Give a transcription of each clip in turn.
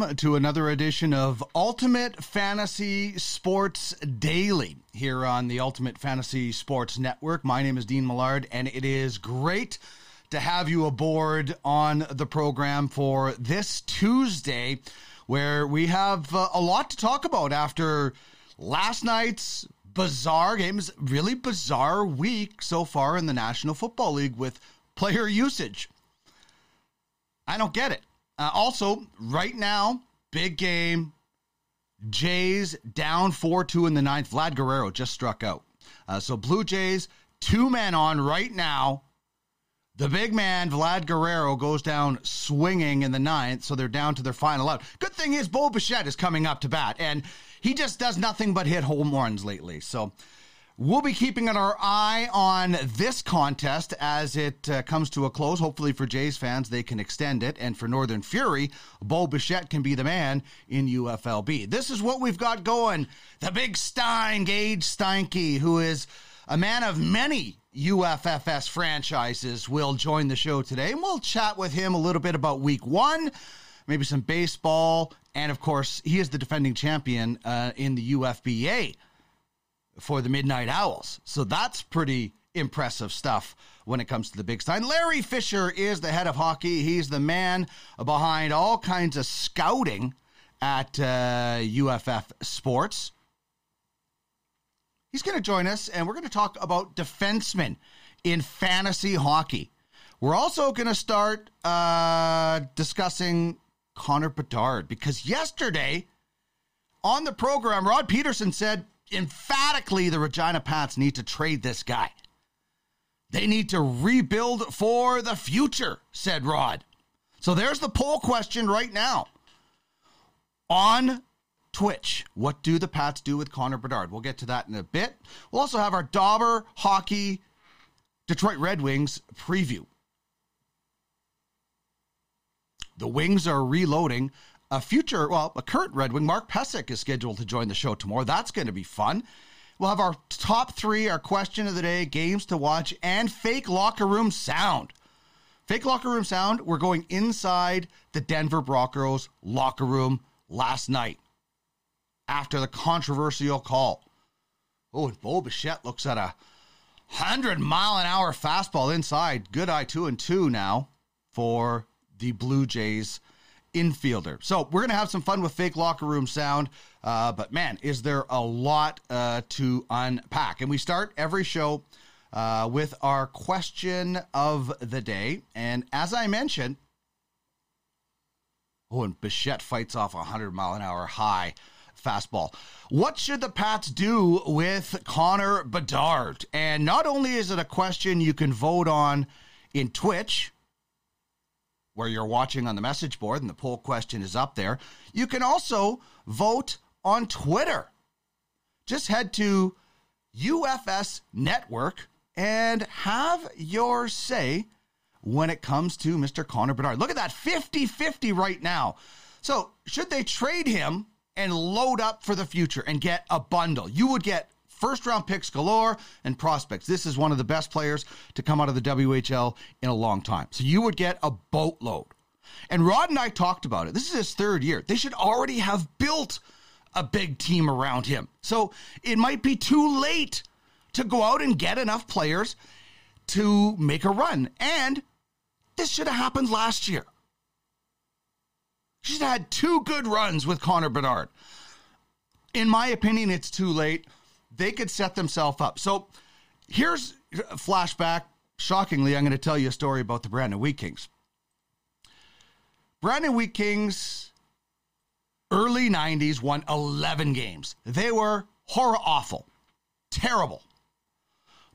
welcome to another edition of Ultimate Fantasy Sports Daily here on the Ultimate Fantasy Sports Network. My name is Dean Millard, and it is great to have you aboard on the program for this Tuesday, where we have uh, a lot to talk about after last night's bizarre games, really bizarre week so far in the National Football League with player usage. I don't get it. Uh, also, right now, big game. Jays down 4 2 in the ninth. Vlad Guerrero just struck out. Uh, so, Blue Jays, two men on right now. The big man, Vlad Guerrero, goes down swinging in the ninth, so they're down to their final out. Good thing is, Bo Bichette is coming up to bat, and he just does nothing but hit home runs lately. So, We'll be keeping our eye on this contest as it uh, comes to a close. Hopefully, for Jays fans, they can extend it. And for Northern Fury, Bo Bichette can be the man in UFLB. This is what we've got going. The big Stein, Gaige Steinke, who is a man of many UFFS franchises, will join the show today. And we'll chat with him a little bit about week one, maybe some baseball. And of course, he is the defending champion uh, in the UFBA for the Midnight Owls. So that's pretty impressive stuff when it comes to the Big Stein. Larry Fisher is the head of hockey. He's the man behind all kinds of scouting at uh, UFF Sports. He's going to join us, and we're going to talk about defensemen in fantasy hockey. We're also going to start uh, discussing Connor Bedard because yesterday on the program, Rod Peterson said emphatically the Regina Pats need to trade this guy. They need to rebuild for the future, said Rod. So there's the poll question right now. On Twitch, what do the Pats do with Connor Bedard? We'll get to that in a bit. We'll also have our Dobber Hockey Detroit Red Wings preview. The Wings are reloading a future, well, a current Red Wing, Mark Pysyk, is scheduled to join the show tomorrow. That's going to be fun. We'll have our top three, our question of the day, games to watch, and fake locker room sound. Fake locker room sound, we're going inside the Denver Broncos locker room last night after the controversial call. Oh, and Bo Bichette looks at a 100 mile an hour fastball inside. Good eye, two and two now for the Blue Jays infielder. So we're going to have some fun with fake locker room sound. Uh, but man, is there a lot uh, to unpack. And we start every show uh, with our question of the day. And as I mentioned, oh, and Bichette fights off a 100 mile an hour high fastball. What should the Pats do with Connor Bedard? And not only is it a question you can vote on in Twitch, where you're watching on the message board and the poll question is up there. You can also vote on Twitter. Just head to UFS Network and have your say when it comes to Mr. Connor Bedard. Look at that 50 50 right now. So, should they trade him and load up for the future and get a bundle? You would get first round picks galore and prospects. This is one of the best players to come out of the WHL in a long time. So you would get a boatload. And Rod and I talked about it. This is his third year. They should already have built a big team around him. So it might be too late to go out and get enough players to make a run. And this should have happened last year. She's had two good runs with Connor Bedard. In my opinion, it's too late they could set themselves up. So here's a flashback. Shockingly, I'm going to tell you a story about the Brandon Wheat Kings. Brandon Wheat Kings, early 90s, won 11 games. They were horror awful, terrible.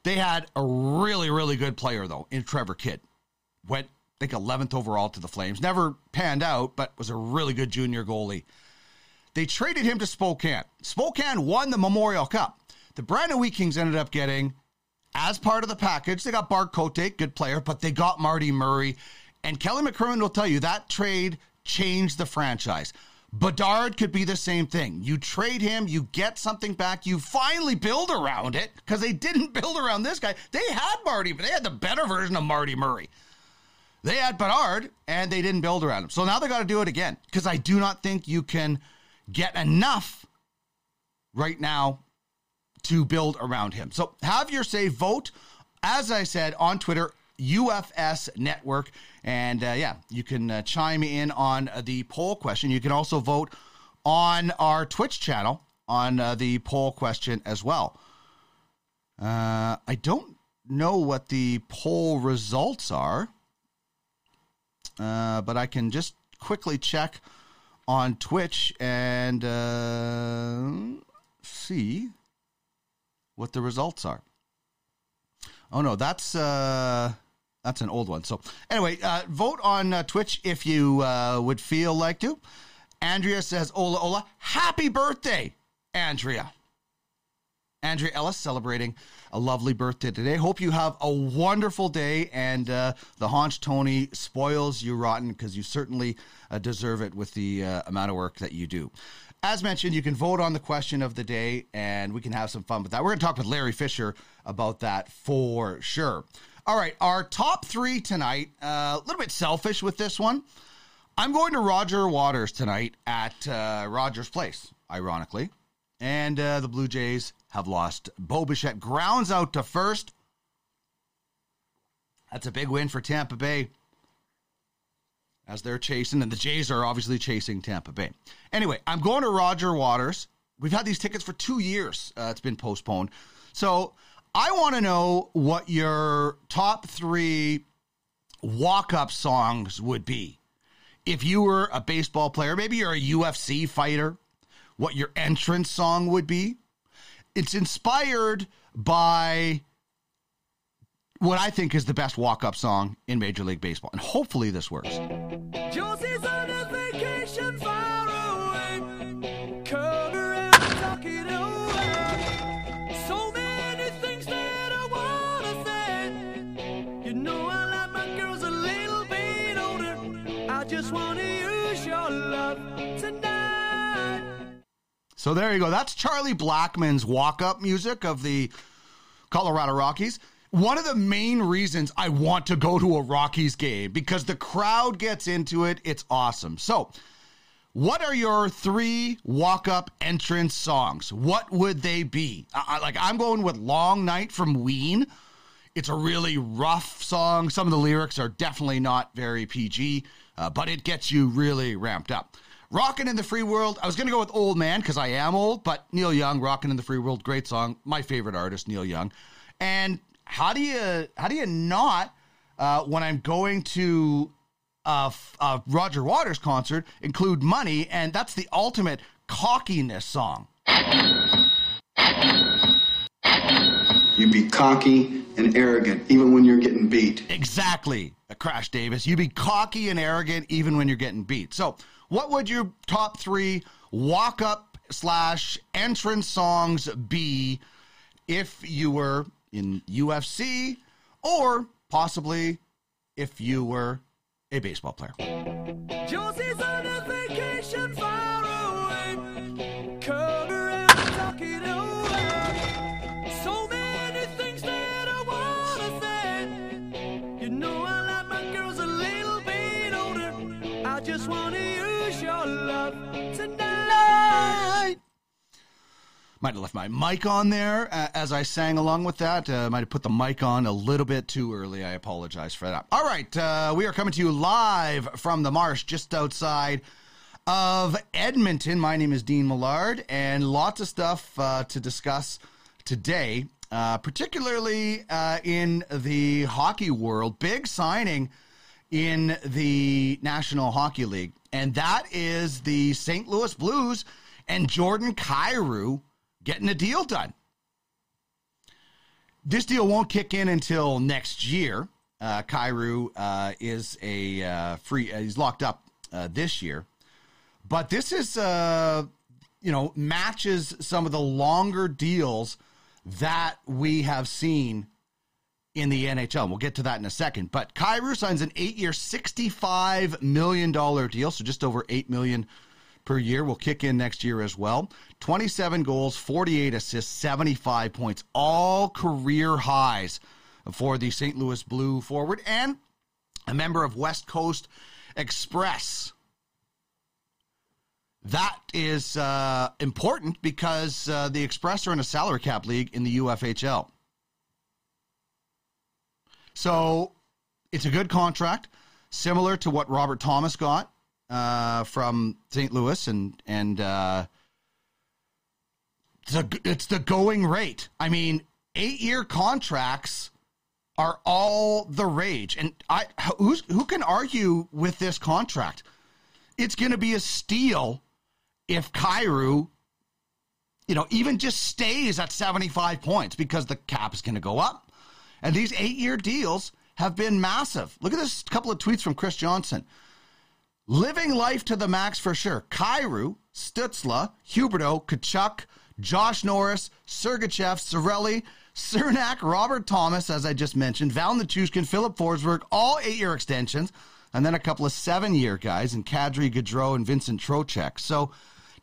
They had a really, really good player, though, in Trevor Kidd. Went, I think, 11th overall to the Flames. Never panned out, but was a really good junior goalie. They traded him to Spokane. Spokane won the Memorial Cup. The Brandon Wheat Kings ended up getting, as part of the package, they got Bart Cote, good player, but they got Marty Murray. And Kelly McCrimmon will tell you that trade changed the franchise. Bedard could be the same thing. You trade him, you get something back, you finally build around it because they didn't build around this guy. They had Marty, but they had the better version of Marty Murray. They had Bedard and they didn't build around him. So now they got to do it again because I do not think you can get enough right now to build around him. So have your say, vote, as I said, on Twitter, UFS Network. And uh, yeah, you can uh, chime in on the poll question. You can also vote on our Twitch channel on uh, the poll question as well. Uh, I don't know what the poll results are, uh, but I can just quickly check on Twitch and uh, see what the results are. Oh no, that's uh, that's an old one. So anyway, uh, vote on uh, Twitch if you uh, would feel like to. Andrea says, "Ola, Ola, happy birthday, Andrea." Andrea Ellis celebrating a lovely birthday today. Hope you have a wonderful day and uh, the Haunch Tony spoils you rotten because you certainly uh, deserve it with the uh, amount of work that you do. As mentioned, you can vote on the question of the day and we can have some fun with that. We're going to talk with Larry Fisher about that for sure. All right, our top three tonight, uh, a little bit selfish with this one. I'm going to Roger Waters tonight at uh, Rogers Place, ironically. And uh, the Blue Jays have lost. Bo Bichette grounds out to first. That's a big win for Tampa Bay as they're chasing, and the Jays are obviously chasing Tampa Bay. Anyway, I'm going to Roger Waters. We've had these tickets for two years. Uh, it's been postponed. So I want to know what your top three walk up songs would be. If you were a baseball player, maybe you're a UFC fighter, what your entrance song would be. It's inspired by what I think is the best walk up song in Major League Baseball. And hopefully this works. Josie's on a vacation far away. Come around talking away. So many things that I want to say. You know I like my girls a little bit older. I just want to use your love tonight. So there you go. That's Charlie Blackmon's walk up music of the Colorado Rockies one of the main reasons I want to go to a Rockies game because the crowd gets into it. It's awesome. So, what are your three walk up entrance songs? What would they be? I, like, I'm going with Long Night from Ween. It's a really rough song. Some of the lyrics are definitely not very PG, uh, but it gets you really ramped up. Rockin' in the Free World. I was going to go with Old Man because I am old, but Neil Young, Rockin' in the Free World, great song. My favorite artist, Neil Young. And how do you how do you not uh, when I'm going to a, a Roger Waters concert include money, and that's the ultimate cockiness song. You be cocky and arrogant even when you're getting beat. Exactly, Crash Davis. You be cocky and arrogant even when you're getting beat. So, what would your top three walk up slash entrance songs be if you were in UFC or possibly if you were a baseball player. Might have left my mic on there uh, as I sang along with that. Uh, might have put the mic on a little bit too early. I apologize for that. All right, uh, we are coming to you live from the marsh just outside of Edmonton. My name is Dean Millard, and lots of stuff uh, to discuss today, uh, particularly in the hockey world. Big signing in the National Hockey League, and that is the St. Louis Blues and Jordan Kyrou getting a deal done. This deal won't kick in until next year. Uh, Kyrou uh, is a uh, free; uh, he's locked up uh, this year, but this is uh, you know matches some of the longer deals that we have seen in the NHL. We'll get to that in a second. But Kyrou signs an eight-year, sixty-five million dollar deal, so just over eight million per year will kick in next year as well. 27 goals, 48 assists, 75 points, all career highs for the St. Louis Blue forward. And a member of West Coast Express. That is uh, important because uh, the Express are in a salary cap league in the UFHL. So it's a good contract, similar to what Robert Thomas got uh, from St. Louis, and and uh, it's, a, it's the going rate. I mean, eight year contracts are all the rage, and I who's who can argue with this contract? It's going to be a steal if Kyrou, you know, even just stays at 75 points because the cap is going to go up. And these eight year deals have been massive. Look at this couple of tweets from Chris Johnson. Living life to the max for sure. Kyrou, Stützle, Huberdeau, Tkachuk, Josh Norris, Sergachev, Cirelli, Cernak, Robert Thomas, as I just mentioned, Val Nichushkin, Filip Forsberg, all eight year extensions, and then a couple of seven year guys in Kadri, Gaudreau, and Vincent Trocheck. So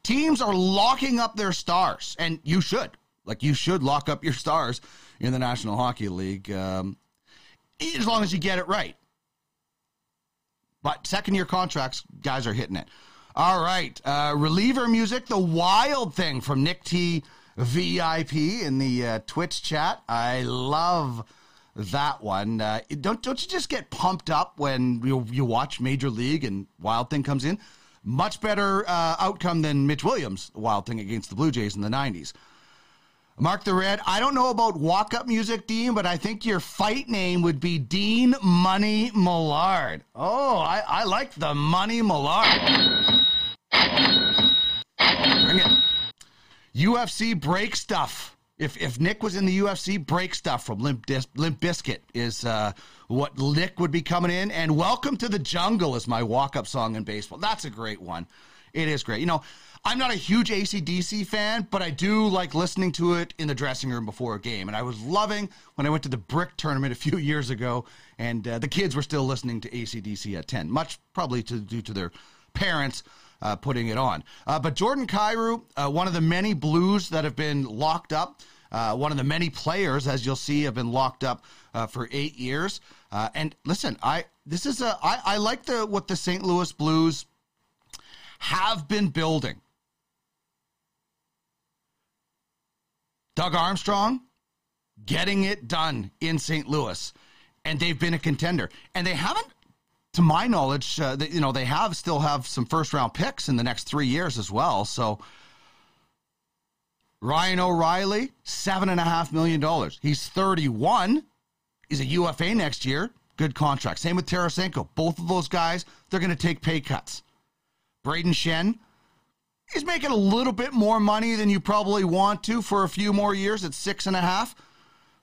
teams are locking up their stars, and you should. Like, you should lock up your stars in the National Hockey League um, as long as you get it right. But second year contracts, guys are hitting it. All right. Uh, reliever music, the wild thing from Nick T VIP in the uh, Twitch chat. I love that one. Uh, don't don't you just get pumped up when you, you watch Major League and Wild Thing comes in? Much better uh, outcome than Mitch Williams' Wild Thing against the Blue Jays in the 90s. Mark the Red. I don't know about walk up music, Dean, but I think your fight name would be Dean Money Millard. Oh, I, I like the Money Millard. Bring it. UFC break stuff. If if Nick was in the UFC, break stuff from Limp, Dis- Limp Bizkit is uh, what Nick would be coming in. And Welcome to the Jungle is my walk up song in baseball. That's a great one. It is great. You know, I'm not a huge ACDC fan, but I do like listening to it in the dressing room before a game. And I was loving when I went to the Brick tournament a few years ago, and uh, the kids were still listening to ACDC at 10, much probably to, due to their parents. Uh, putting it on. Uh, but Jordan Kyrou, uh, one of the many Blues that have been locked up, uh, one of the many players, as you'll see, have been locked up uh, for eight years. And listen, I this is a I, I like the what the St. Louis Blues have been building. Doug Armstrong getting it done in St. Louis, and they've been a contender. And they haven't, to my knowledge, uh, they, you know, they have still have some first round picks in the next three years as well. So Ryan O'Reilly, seven and a half million dollars. He's 31. He's a UFA next year. Good contract. Same with Tarasenko. Both of those guys, they're going to take pay cuts. Brayden Schenn, he's making a little bit more money than you probably want to for a few more years at six and a half.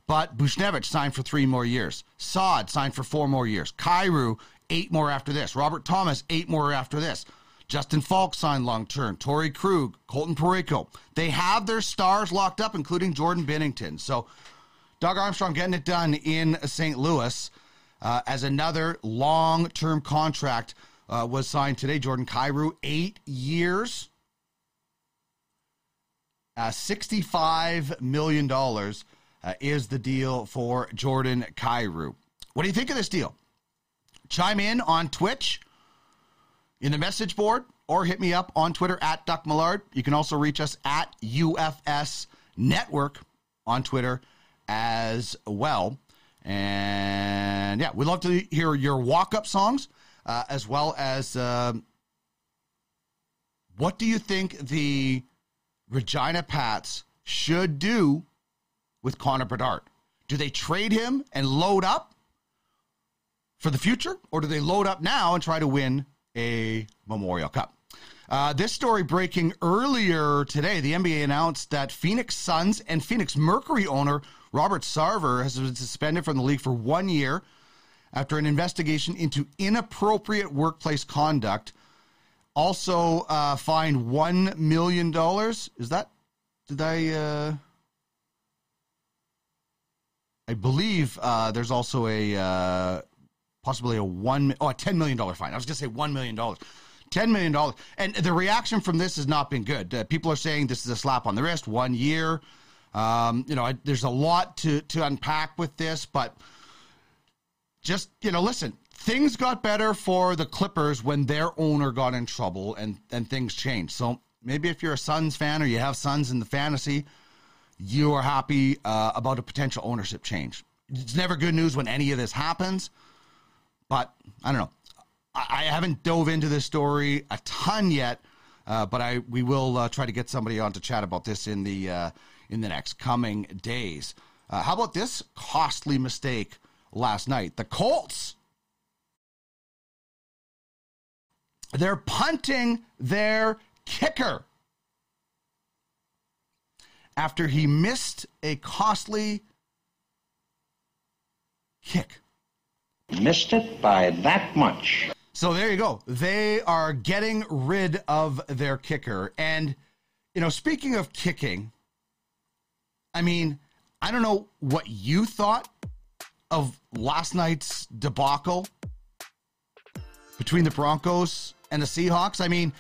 But Buchnevich signed for three more years. Saad signed for four more years. Kyrou, eight more after this. Robert Thomas, eight more after this. Justin Faulk signed long term. Torey Krug, Colton Parayko. They have their stars locked up, including Jordan Binnington. So Doug Armstrong getting it done in St. Louis uh, as another long term contract uh, was signed today. Jordan Kyrou, eight years, uh, $65 million uh, is the deal for Jordan Kyrou. What do you think of this deal? Chime in on Twitch, in the message board, or hit me up on Twitter at Duck Millard. You can also reach us at UFS Network on Twitter as well. And yeah, we'd love to hear your walk up songs uh, as well as uh, what do you think the Regina Pats should do with Connor Bedard? Do they trade him and load up for the future, or do they load up now and try to win a Memorial Cup? Uh, this story breaking earlier today, the NBA announced that Phoenix Suns and Phoenix Mercury owner Robert Sarver has been suspended from the league for one year after an investigation into inappropriate workplace conduct. Also uh, fined one million dollars. Is that? Did I? Uh, I believe uh, there's also a uh, possibly a one oh a ten million dollar fine. I was going to say one million dollars. $10 million. And the reaction from this has not been good. Uh, people are saying this is a slap on the wrist, one year. Um, you know, I, there's a lot to, to unpack with this, but just, you know, listen, things got better for the Clippers when their owner got in trouble and, and things changed. So maybe if you're a Suns fan or you have Suns in the fantasy, you are happy uh, about a potential ownership change. It's never good news when any of this happens, but I don't know. I, I haven't dove into this story a ton yet, uh, but I we will uh, try to get somebody on to chat about this in the uh, in the next coming days. Uh, how about this costly mistake last night? The Colts. They're punting their kicker after he missed a costly kick. Missed it by that much. So there you go. They are getting rid of their kicker. And, you know, speaking of kicking, I mean, I don't know what you thought of last night's debacle between the Broncos and the Seahawks. I mean,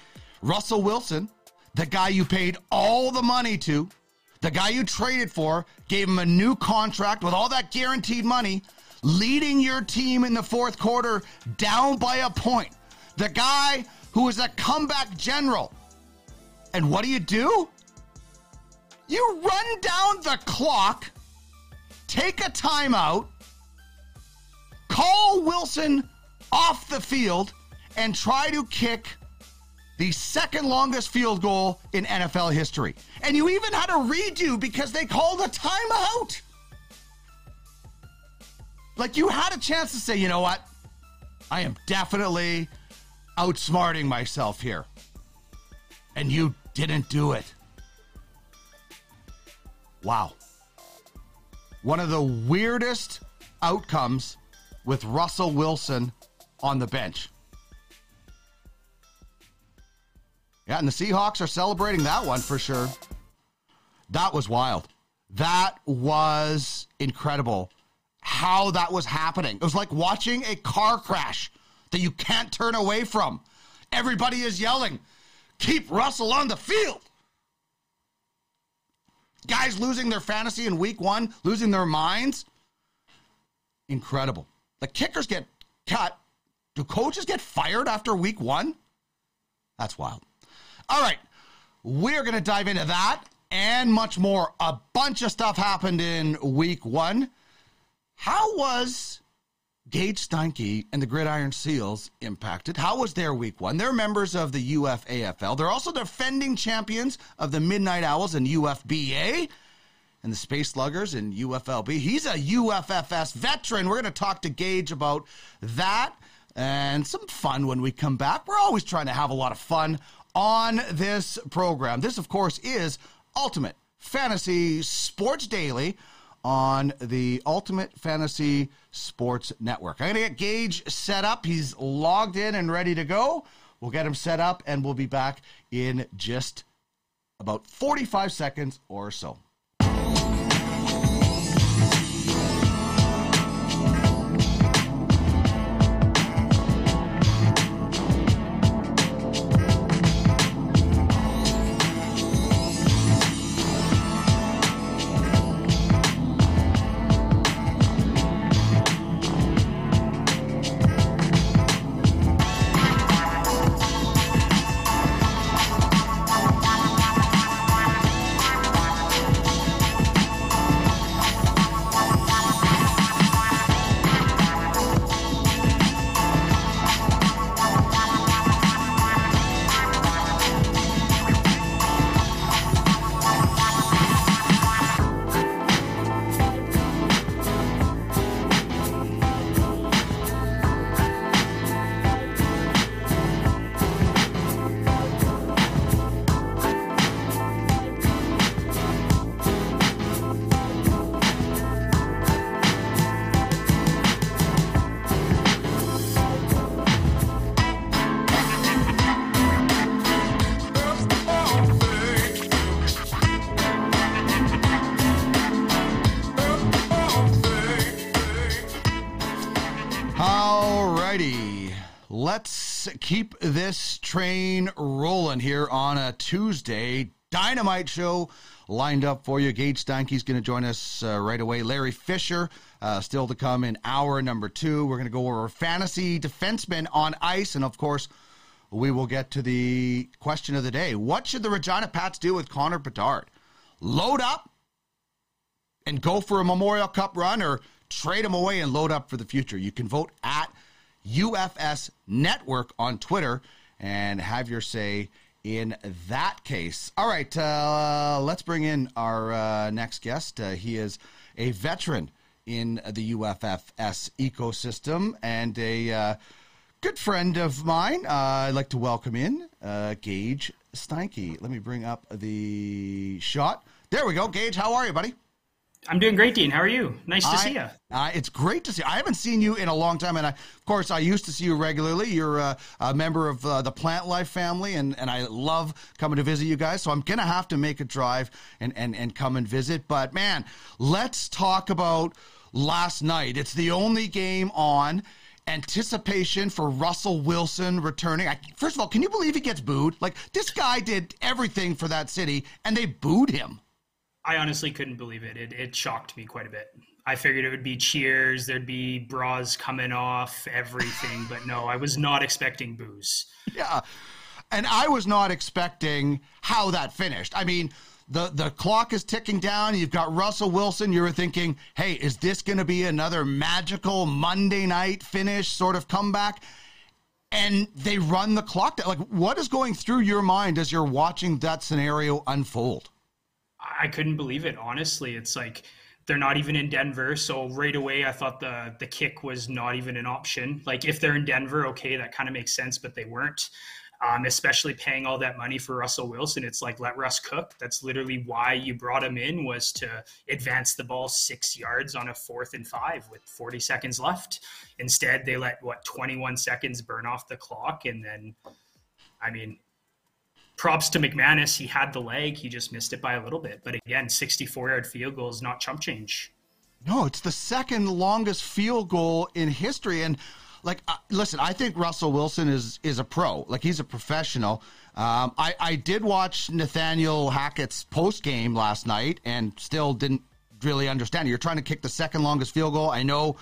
Russell Wilson, the guy you paid all the money to, the guy you traded for, gave him a new contract with all that guaranteed money, leading your team in the fourth quarter down by a point. The guy who is a comeback general. And what do you do? You run down the clock, take a timeout, call Wilson off the field, and try to kick the second longest field goal in NFL history. And you even had a redo because they called a timeout. Like you had a chance to say, you know what? I am definitely outsmarting myself here. And you didn't do it. Wow. One of the weirdest outcomes with Russell Wilson on the bench. Yeah, and the Seahawks are celebrating that one for sure. That was wild. That was incredible how that was happening. It was like watching a car crash that you can't turn away from. Everybody is yelling, keep Russell on the field. Guys losing their fantasy in week one, losing their minds. Incredible. The kickers get cut. Do coaches get fired after week one? That's wild. All right. We're going to dive into that and much more. A bunch of stuff happened in week one. How was Gaige Steinke and the Gridiron Seals impacted? How was their week one? They're members of the UFAFL. They're also defending champions of the Midnight Owls and UFBA and the Space Sluggers and UFLB. He's a UFFS veteran. We're going to talk to Gaige about that and some fun when we come back. We're always trying to have a lot of fun on this program. This, of course, is Ultimate Fantasy Sports Daily on the Ultimate Fantasy Sports Network. I'm going to get Gaige set up. He's logged in and ready to go. We'll get him set up and we'll be back in just about 45 seconds or so. Keep this train rolling here on a Tuesday. dynamite show lined up for you. Gaige Steinke's going to join us uh, right away. Larry Fisher uh, still to come in hour number two. We're going to go over fantasy defensemen on ice, and of course, we will get to the question of the day: What should the Regina Pats do with Connor Bedard? Load up and go for a Memorial Cup run, or trade him away and load up for the future. You can vote at UFS Network on Twitter and have your say in that case. All right, uh, let's bring in our uh, next guest. Uh, he is a veteran in the UFFS ecosystem and a uh, good friend of mine. Uh, I'd like to welcome in uh, Gaige Steinke. Let me bring up the shot. There we go. Gaige, how are you, buddy? I'm doing great, Dean. How are you? Nice to I, see you. Uh, it's great to see. You. I haven't seen you in a long time, and I, of course, I used to see you regularly. You're uh, a member of uh, the Plant Life family, and, and I love coming to visit you guys. So I'm gonna have to make a drive and, and and come and visit. But man, let's talk about last night. It's the only game on. Anticipation for Russell Wilson returning. I, first of all, can you believe he gets booed? Like this guy did everything for that city, and they booed him. I honestly couldn't believe it. It, it shocked me quite a bit. I figured it would be cheers, there'd be bras coming off, everything, but no, I was not expecting booze. Yeah. And I was not expecting how that finished. I mean, the the clock is ticking down. You've got Russell Wilson. You were thinking, hey, is this going to be another magical Monday night finish sort of comeback? And they run the clock down. Like, what is going through your mind as you're watching that scenario unfold? I couldn't believe it. Honestly, it's like they're not even in Denver. So right away, I thought the the kick was not even an option. Like if they're in Denver, okay, that kind of makes sense, but they weren't. Um, especially paying all that money for Russell Wilson, it's like let Russ cook. That's literally why you brought him in was to advance the ball six yards on a fourth and five with 40 seconds left. Instead, they let what 21 seconds burn off the clock, and then, I mean, props to McManus. He had the leg, he just missed it by a little bit. But again, 64 yard field goal is not chump change. No, it's the second longest field goal in history. And like, uh, listen, I think Russell Wilson is is a pro. Like, he's a professional. Um, I I did watch Nathaniel Hackett's post game last night, and still didn't really understand. You're trying to kick the second longest field goal. I know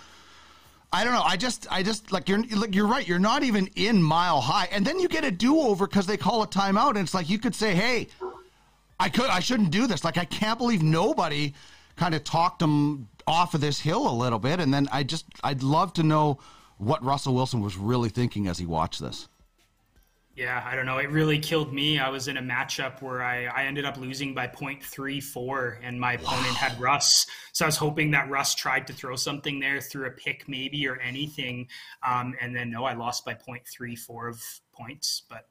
I don't know. I just, I just like you're, like you're right. You're not even in mile high, and then you get a do over because they call a timeout, and it's like you could say, "Hey, I could, I shouldn't do this." Like I can't believe nobody kind of talked them off of this hill a little bit, and then I just, I'd love to know what Russell Wilson was really thinking as he watched this. Yeah, I don't know. It really killed me. I was in a matchup where I, I ended up losing by 0.34, and my opponent had Russ. So I was hoping that Russ tried to throw something there, through a pick maybe or anything. Um, and then, no, I lost by 0.34 of points. But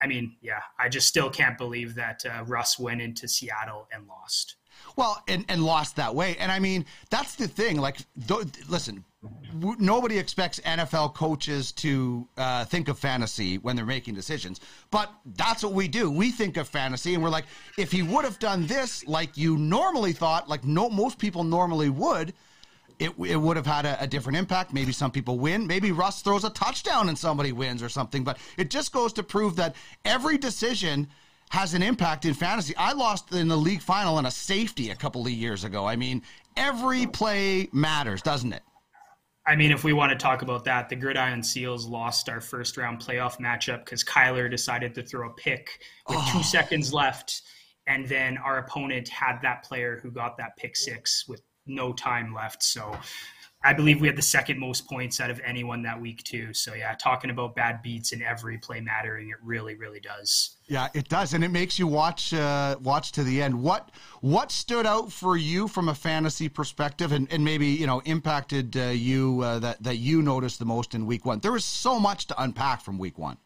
I mean, yeah, I just still can't believe that uh, Russ went into Seattle and lost. Well, and, and lost that way. And I mean, that's the thing. Like, th- listen, nobody expects NFL coaches to uh, think of fantasy when they're making decisions, but that's what we do. We think of fantasy, and we're like, if he would have done this like you normally thought, like no most people normally would, it, it would have had a, a, different impact. Maybe some people win. Maybe Russ throws a touchdown and somebody wins or something. But it just goes to prove that every decision has an impact in fantasy. I lost in the league final in a safety a couple of years ago. I mean, every play matters, doesn't it? I mean, if we want to talk about that, the Gridiron Seals lost our first round playoff matchup because Kyler decided to throw a pick with oh. two seconds left. And then our opponent had that player who got that pick six with no time left. So I believe we had the second most points out of anyone that week too. So yeah, talking about bad beats in every play mattering, it really, really does. Yeah, it does, and it makes you watch uh, watch to the end. What what stood out for you from a fantasy perspective, and, and maybe you know impacted uh, you uh, that that you noticed the most in week one? There was so much to unpack from week one.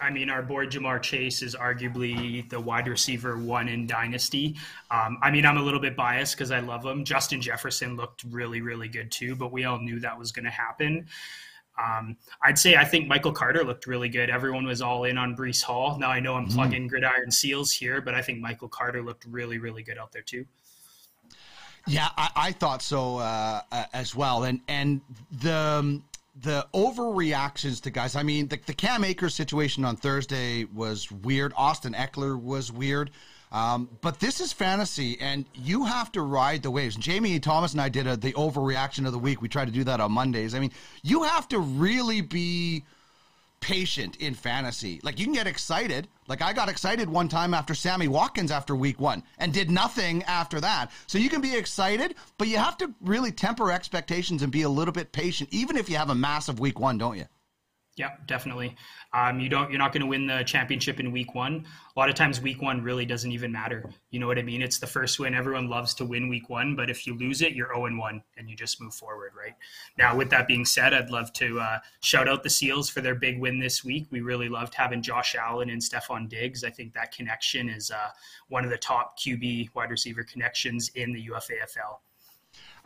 I mean, our boy Ja'Marr Chase is arguably the wide receiver one in Dynasty. Um, I mean, I'm a little bit biased because I love him. Justin Jefferson looked really, really good too, but we all knew that was going to happen. Um, I'd say I think Michael Carter looked really good. Everyone was all in on Breece Hall. Now I know I'm mm-hmm. plugging Gridiron Seals here, but I think Michael Carter looked really, really good out there too. Yeah, I, I thought so uh, as well, and and the um, the overreactions to guys. I mean, the, the Cam Akers situation on Thursday was weird. Austin Ekeler was weird. Um, but this is fantasy, and you have to ride the waves. Jamie Thomas and I did a, the overreaction of the week. We try to do that on Mondays. I mean, you have to really be patient in fantasy. Like you can get excited. Like I got excited one time after Sammy Watkins after week one and did nothing after that. So you can be excited, but you have to really temper expectations and be a little bit patient, even if you have a massive week one, don't you? Yeah, definitely. Um, you don't. You're not going to win the championship in week one. A lot of times, week one really doesn't even matter. You know what I mean? It's the first win. Everyone loves to win week one, but if you lose it, you're 0 1, and you just move forward, right? Now, with that being said, I'd love to uh, shout out the Seals for their big win this week. We really loved having Josh Allen and Stefon Diggs. I think that connection is uh, one of the top QB wide receiver connections in the UFAFL.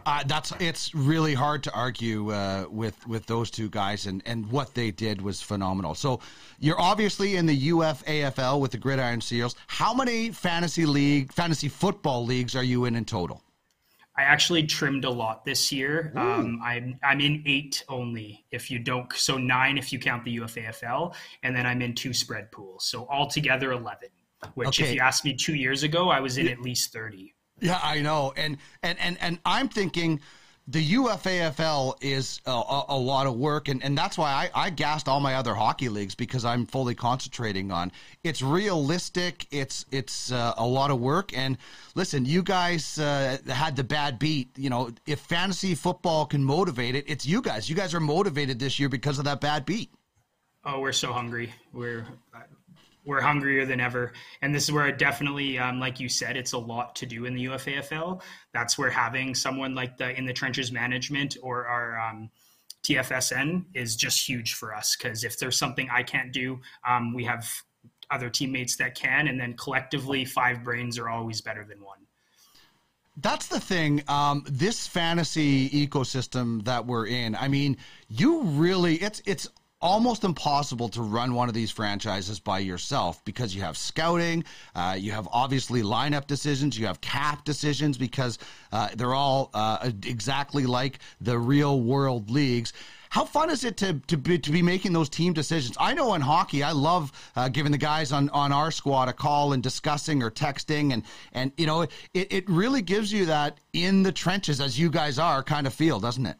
Uh, that's it's really hard to argue uh, with with those two guys, and and what they did was phenomenal. So you're obviously in the UFAFL with the Gridiron Seals. How many fantasy league fantasy football leagues are you in in total? I actually trimmed a lot this year. Um, I'm I'm in eight only. If you don't, so nine if you count the UFAFL, and then I'm in two spread pools. So altogether eleven. Which, okay. if you asked me two years ago, I was in at least thirty. Yeah, I know, and and and and I'm thinking the UFAFL is a, a, a, lot of work, and, and that's why I, I gassed all my other hockey leagues because I'm fully concentrating on it's realistic, it's it's uh, a lot of work, and listen, you guys uh, had the bad beat. You know, if fantasy football can motivate it, it's you guys. You guys are motivated this year because of that bad beat. Oh, we're so hungry. We're we're hungrier than ever. And this is where it definitely, um, like you said, it's a lot to do in the UFAFL. That's where having someone like the in the trenches management or our um, TFSN is just huge for us because if there's something I can't do, um, we have other teammates that can, and then collectively, five brains are always better than one. That's the thing. Um, this fantasy ecosystem that we're in. I mean, you really it's it's almost impossible to run one of these franchises by yourself because you have scouting, uh, you have obviously lineup decisions, you have cap decisions because uh, they're all uh, exactly like the real world leagues. How fun is it to to be, to be making those team decisions? I know in hockey, I love uh, giving the guys on, on our squad a call and discussing or texting, and and you know it, it really gives you that in the trenches as you guys are kind of feel, doesn't it?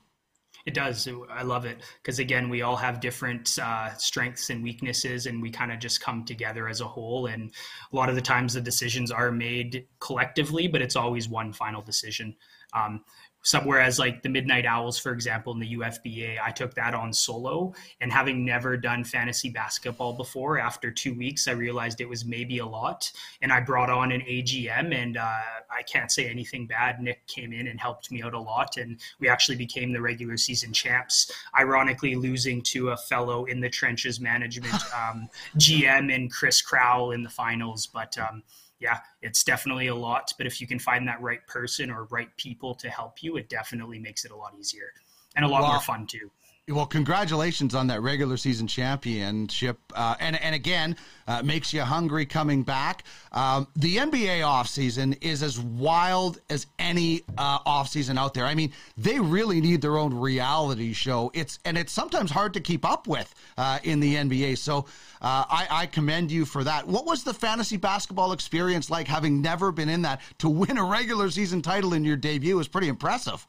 It does. I love it because again, we all have different uh, strengths and weaknesses, and we kind of just come together as a whole. And a lot of the times, the decisions are made collectively, but it's always one final decision. Um, some whereas like the midnight owls for example in the ufba i took that on solo. And having never done fantasy basketball before after two weeks i realized it was maybe a lot. And i brought on an agm and uh, i can't say anything bad. Nick came in and helped me out a lot and we actually became the regular season champs. Ironically losing to a fellow in the trenches management um, gm and chris crowell in the finals. But um, yeah, it's definitely a lot. But if you can find that right person or right people to help you, it definitely makes it a lot easier and a lot well, more fun too. Well, congratulations on that regular season championship, uh, and and again uh, makes you hungry coming back. Um, the NBA offseason is as wild as any uh, offseason out there. I mean, they really need their own reality show. It's and it's sometimes hard to keep up with uh, in the NBA. So uh, I, I commend you for that. What was the fantasy basketball experience like, having never been in that? To win a regular season title in your debut is pretty impressive.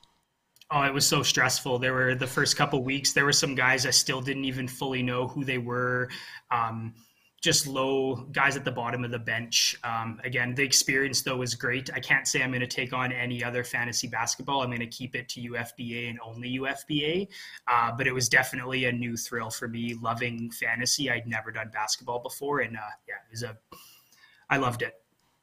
Oh, it was so stressful. There were the first couple weeks. There were some guys I still didn't even fully know who they were. Um, just low guys at the bottom of the bench. Um, again, the experience though was great. I can't say I'm going to take on any other fantasy basketball. I'm going to keep it to UFBA and only UFBA. Uh, but it was definitely a new thrill for me. Loving fantasy. I'd never done basketball before, and uh, yeah, it was a. I loved it.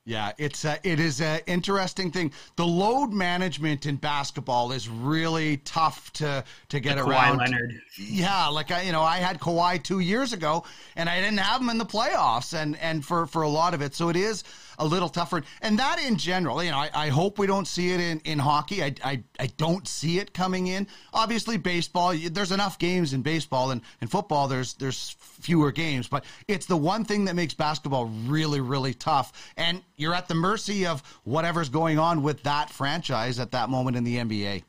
Yeah, it's a, it is an interesting thing. The load management in basketball is really tough to to get around. Kawhi Leonard. Yeah, like I, you know, I had Kawhi two years ago, and I didn't have him in the playoffs, and and for for a lot of it, so it is a little tougher. And that in general, you know, I, I hope we don't see it in, in hockey. I, I, I don't see it coming in. Obviously, baseball, there's enough games in baseball, and in football, there's there's fewer games. But it's the one thing that makes basketball really, really tough. And you're at the mercy of whatever's going on with that franchise at that moment in the NBA.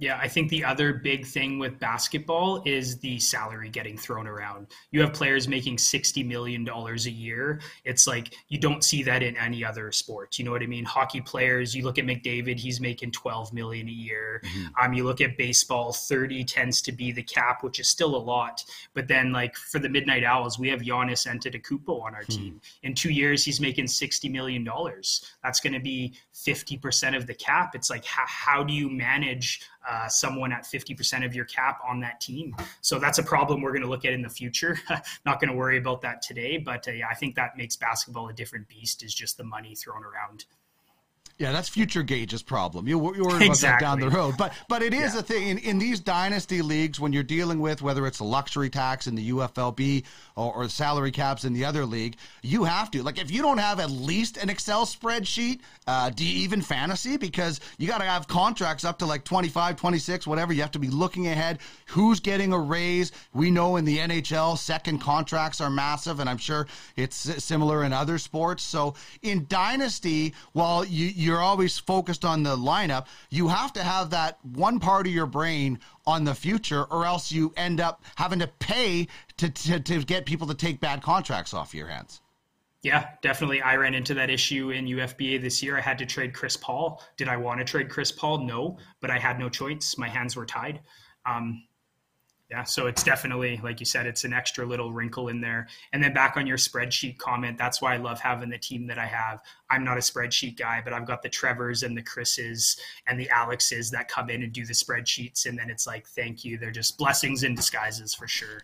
Yeah, I think the other big thing with basketball is the salary getting thrown around. You have players making $60 million a year. It's like you don't see that in any other sport. You know what I mean? Hockey players, you look at McDavid, he's making 12 million a year. Mm-hmm. Um, you look at baseball, 30 tends to be the cap, which is still a lot. But then like for the Midnight Owls, we have Giannis Antetokounmpo on our mm-hmm. team. In two years, he's making $60 million. That's going to be 50% of the cap. It's like, how, how do you manage uh, someone at 50% of your cap on that team. So that's a problem we're going to look at in the future. Not going to worry about that today, but uh, yeah, I think that makes basketball a different beast is just the money thrown around. Yeah, that's future Gaige's problem. You, are worried about that down the road, but but it is yeah. a thing in, in these dynasty leagues when you're dealing with whether it's a luxury tax in the UFLB or, or salary caps in the other league. You have to like if you don't have at least an Excel spreadsheet, uh, do you even fantasy because you got to have contracts up to like 25, 26, whatever. You have to be looking ahead. Who's getting a raise? We know in the NHL, second contracts are massive, and I'm sure it's similar in other sports. So in dynasty, while you, you you're always focused on the lineup, you have to have that one part of your brain on the future, or else you end up having to pay to, to, to get people to take bad contracts off your hands. Yeah, definitely. I ran into that issue in UFBA this year. I had to trade Chris Paul. Did I want to trade Chris Paul? No, but I had no choice. My hands were tied. Um, yeah, so it's definitely, like you said, it's an extra little wrinkle in there. And then back on your spreadsheet comment, that's why I love having the team that I have. I'm not a spreadsheet guy, but I've got the Trevors and the Chris's and the Alexes that come in and do the spreadsheets. And then it's like, thank you. They're just blessings in disguises for sure.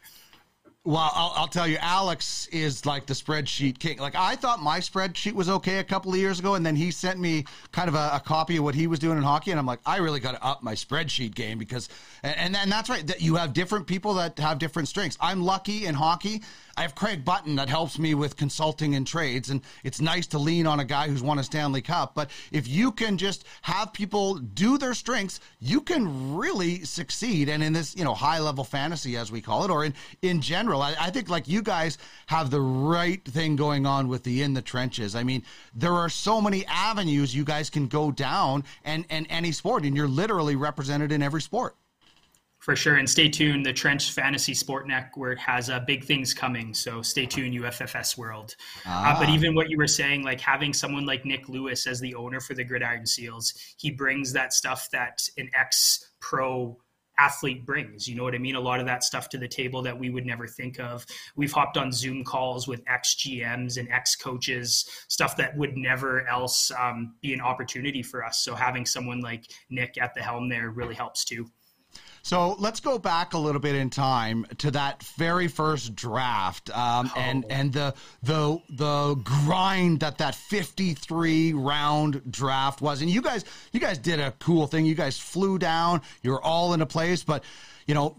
Well, I'll, I'll, tell you, Alex is like the spreadsheet king. Like I thought my spreadsheet was okay a couple of years ago, and then he sent me kind of a, a copy of what he was doing in hockey, and I'm like, I really got to up my spreadsheet game because, and then that's right, that you have different people that have different strengths. I'm lucky in hockey I have Craig Button that helps me with consulting and trades, and it's nice to lean on a guy who's won a Stanley Cup. But if you can just have people do their strengths, you can really succeed. And in this, you know, high level fantasy, as we call it, or in in general, I, I think like you guys have the right thing going on with the in the trenches. I mean, there are so many avenues you guys can go down, and and any sport, and you're literally represented in every sport. For sure, and stay tuned. The Trench Fantasy Sport Network has uh, big things coming, so stay tuned, UFFS world. Ah. Uh, but ah. even what you were saying, like having someone like Nick Lewis as the owner for the Gridiron Seals, he brings that stuff that an ex pro athlete brings. You know what I mean? A lot of that stuff to the table that we would never think of. We've hopped on Zoom calls with ex GMs and ex coaches, stuff that would never else um, be an opportunity for us. So having someone like Nick at the helm there really helps too. So let's go back a little bit in time to that very first draft, um, oh. and and the the the grind that that fifty three round draft was. And you guys, you guys did a cool thing. You guys flew down. You're all in a place, but you know,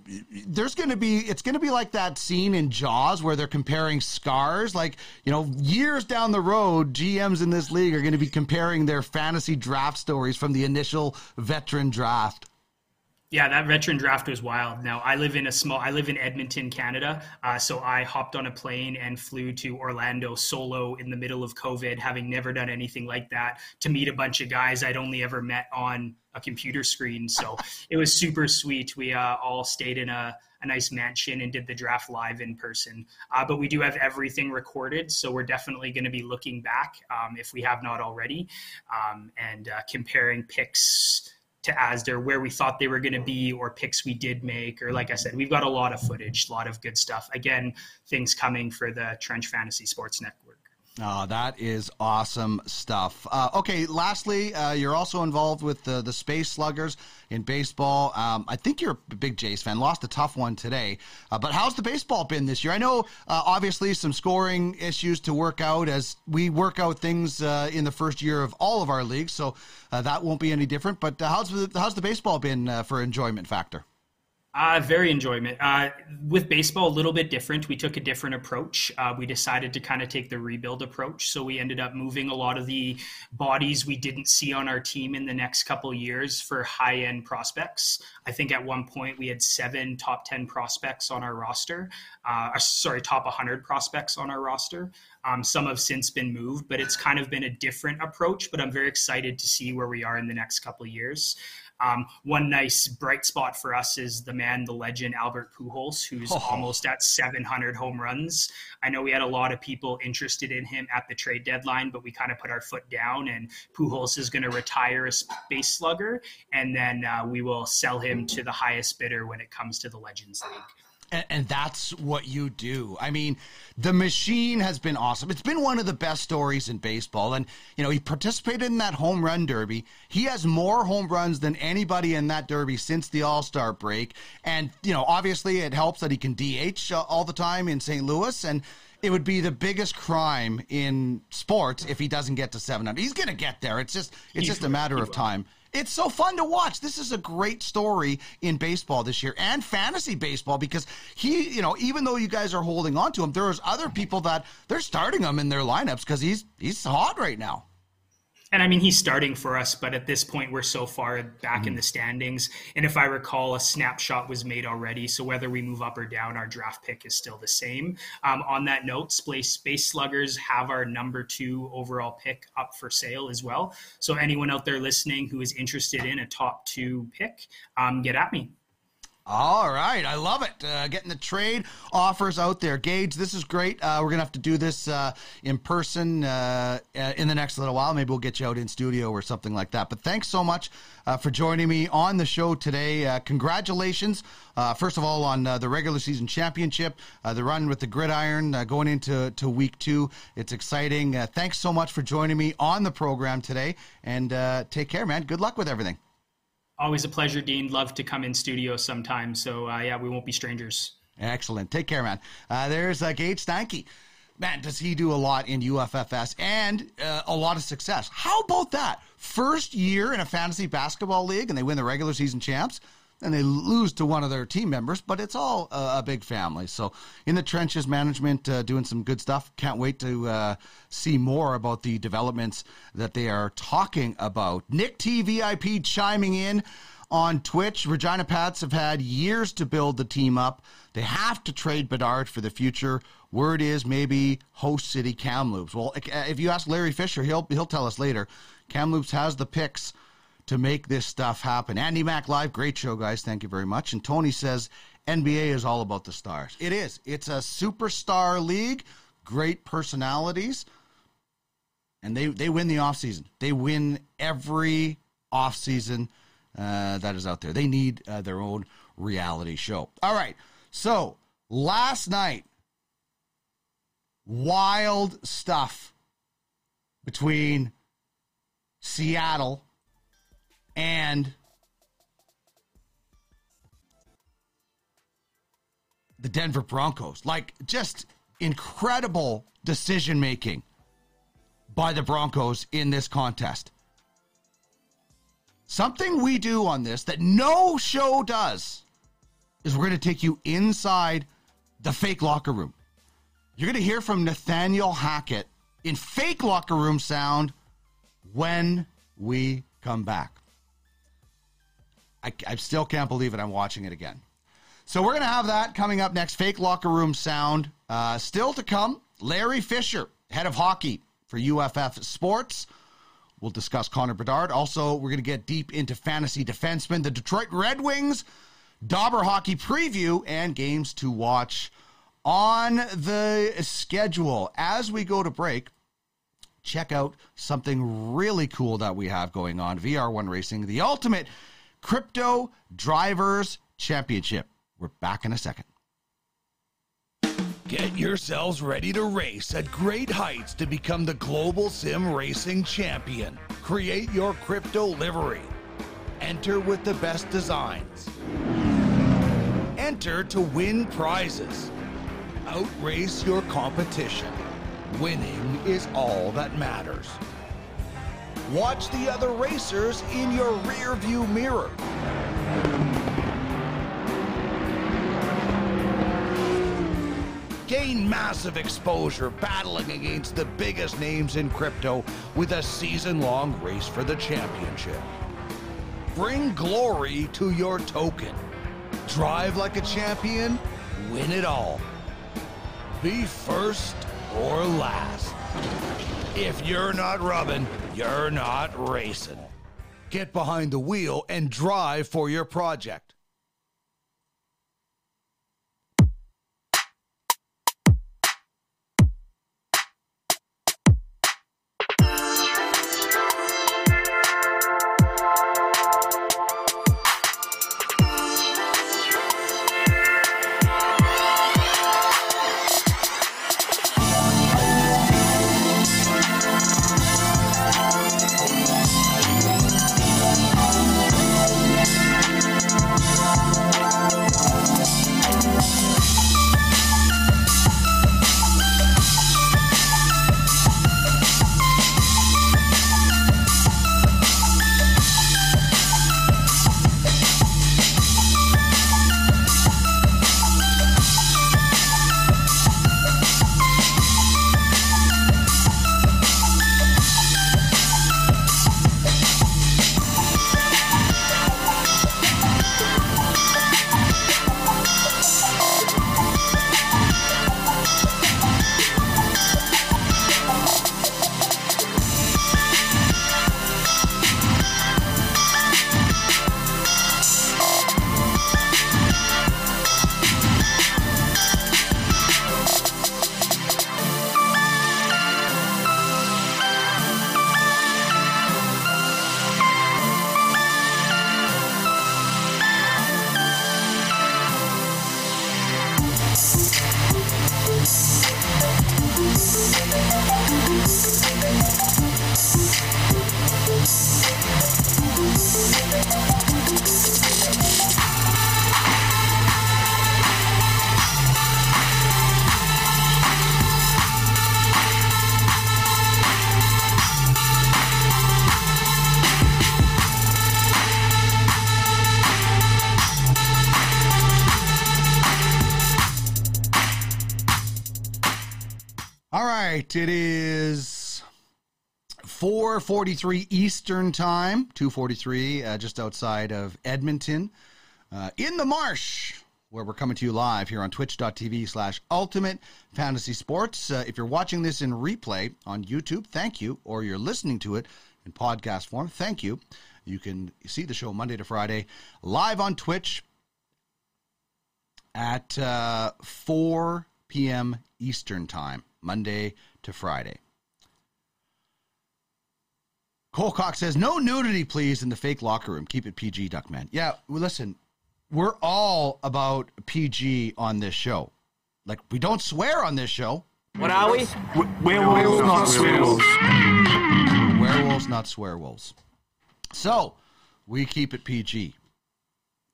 there's going to be, it's going to be like that scene in Jaws where they're comparing scars. Like, you know, years down the road, GMs in this league are going to be comparing their fantasy draft stories from the initial veteran draft. Yeah, that veteran draft was wild. Now I live in a small. I live in Edmonton, Canada. Uh, so I hopped on a plane and flew to Orlando solo in the middle of COVID, having never done anything like that, to meet a bunch of guys I'd only ever met on a computer screen. So it was super sweet. We uh, all stayed in a, a nice mansion and did the draft live in person. Uh, but we do have everything recorded, so we're definitely going to be looking back um, if we have not already, um, and uh, comparing picks to Asda, where we thought they were going to be, or picks we did make, or like I said, we've got a lot of footage, a lot of good stuff. Again, things coming for the Trench Fantasy Sports Network. Oh, that is awesome stuff. Uh, okay, lastly, uh, you're also involved with the, the Space Sluggers in baseball. Um, I think you're a big Jays fan. Lost a tough one today. Uh, but how's the baseball been this year? I know, uh, obviously, some scoring issues to work out as we work out things uh, in the first year of all of our leagues, so uh, that won't be any different. But how's, the, how's the baseball been for enjoyment factor? Uh, very enjoyment. Uh, with baseball, a little bit different. We took a different approach. Uh, we decided to kind of take the rebuild approach. So we ended up moving a lot of the bodies we didn't see on our team in the next couple years for high end prospects. I think at one point we had seven top 10 prospects on our roster. Uh, sorry, top 100 prospects on our roster. Um, some have since been moved, but it's kind of been a different approach. But I'm very excited to see where we are in the next couple years. Um, one nice bright spot for us is the man, the legend, Albert Pujols, who's oh. almost at 700 home runs. I know we had a lot of people interested in him at the trade deadline, but we kind of put our foot down, and Pujols is going to retire as base slugger, and then uh, we will sell him to the highest bidder when it comes to the Legends League. And, and, that's what you do. I mean, the machine has been awesome. It's been one of the best stories in baseball. And, you know, he participated in that home run derby. He has more home runs than anybody in that derby since the All Star break. And, you know, obviously it helps that he can DH uh, all the time in St. Louis. And, it would be the biggest crime in sports if he doesn't get to 700. He's going to get there. It's just it's just a matter of time. It's so fun to watch. This is a great story in baseball this year and fantasy baseball because he, you know, even though you guys are holding on to him, there's other people that they're starting him in their lineups because he's he's hot right now and I mean, he's starting for us, but at this point, we're so far back mm-hmm. in the standings. And if I recall, a snapshot was made already. So whether we move up or down, our draft pick is still the same. Um, on that note, Space, Space Sluggers have our number two overall pick up for sale as well. So anyone out there listening who is interested in a top two pick, um, get at me. All right, I love it. Uh, getting the trade offers out there. Gaige, this is great. Uh, we're to have to do this uh, in person uh, uh, in the next little while. Maybe we'll get you out in studio or something like that. But thanks so much uh, for joining me on the show today. congratulations, first of all, on the regular season championship, the run with the gridiron going into to week two. It's exciting. thanks so much for joining me on the program today. And take care, man. Good luck with everything. Always a pleasure, Dean. Love to come in studio sometime. So uh, yeah, we won't be strangers. Excellent. Take care, man. Uh, there's uh, Gaige Steinke. Man, does he do a lot in UFFS and uh, a lot of success? How about that? First year in a fantasy basketball league, and they win the regular season champs and they lose to one of their team members, but it's all a, a big family. So in the trenches, management uh, doing some good stuff. Can't wait to uh, see more about the developments that they are talking about. Nick T VIP chiming in on Twitch. Regina Pats have had years to build the team up. They have to trade Bedard for the future. Word is maybe host city Kamloops. Well, if you ask Larry Fisher, he'll he'll tell us later. Kamloops has the picks to make this stuff happen. Andy Mack Live, great show, guys. Thank you very much. And Tony says NBA is all about the stars. It is. It's a superstar league, great personalities, and they, they win the offseason. They win every offseason uh, that is out there. They need uh, their own reality show. All right. So last night, wild stuff between Seattle and the Denver Broncos. Like, just incredible decision making by the Broncos in this contest. Something we do on this that no show does is we're going to take you inside the fake locker room. You're going to hear from Nathaniel Hackett in fake locker room sound when we come back. I, I still can't believe it. I'm watching it again. So we're going to have that coming up next. Fake locker room sound. Uh, still to come. Larry Fisher, head of hockey for UFF Sports. We'll discuss Connor Bedard. Also, we're going to get deep into fantasy defensemen, the Detroit Red Wings, Dobber hockey preview, and games to watch on the schedule. As we go to break, check out something really cool that we have going on. VR1 Racing, the ultimate Crypto Drivers Championship. We're back in a second. Get yourselves ready to race at great heights to become the global sim racing champion. Create your crypto livery. Enter with the best designs. Enter to win prizes. Outrace your competition. Winning is all that matters. Watch the other racers in your rear view mirror. Gain massive exposure battling against the biggest names in crypto with a season long race for the championship. Bring glory to your token. Drive like a champion, win it all. Be first or last. If you're not rubbing, you're not racing. Get behind the wheel and drive for your project. 4:43 Eastern Time, 2:43 uh, just outside of Edmonton, uh, in the Marsh, where we're coming to you live here on Twitch.tv/slash Ultimate Fantasy Sports. Uh, if you're watching this in replay on YouTube, thank you, or you're listening to it in podcast form, thank you. You can see the show Monday to Friday live on Twitch at uh, 4 p.m. Eastern Time, Monday to Friday. Cole Cox says, no nudity, please, in the fake locker room. Keep it PG, Duckman. Yeah, well, listen, we're all about PG on this show. Like, we don't swear on this show. What are we? Werewolves, not werewolves. We're werewolves, not swearwolves. So, we keep it PG.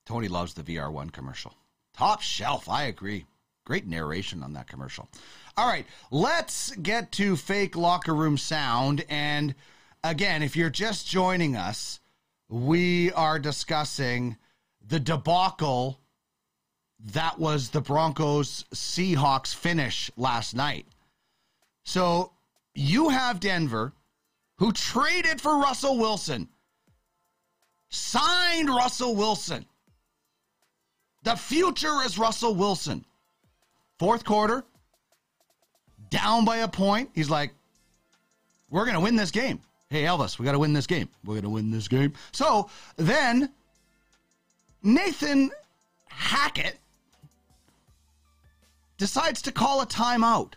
Tony loves the VR1 commercial. Top shelf, I agree. Great narration on that commercial. All right, let's get to fake locker room sound. And again, if you're just joining us, we are discussing the debacle that was the Broncos Seahawks finish last night. So you have Denver, who traded for Russell Wilson, signed Russell Wilson. The future is Russell Wilson. Fourth quarter, down by a point. He's like, we're going to win this game. Hey, Elvis, we got to win this game. We're going to win this game. So then Nathan Hackett decides to call a timeout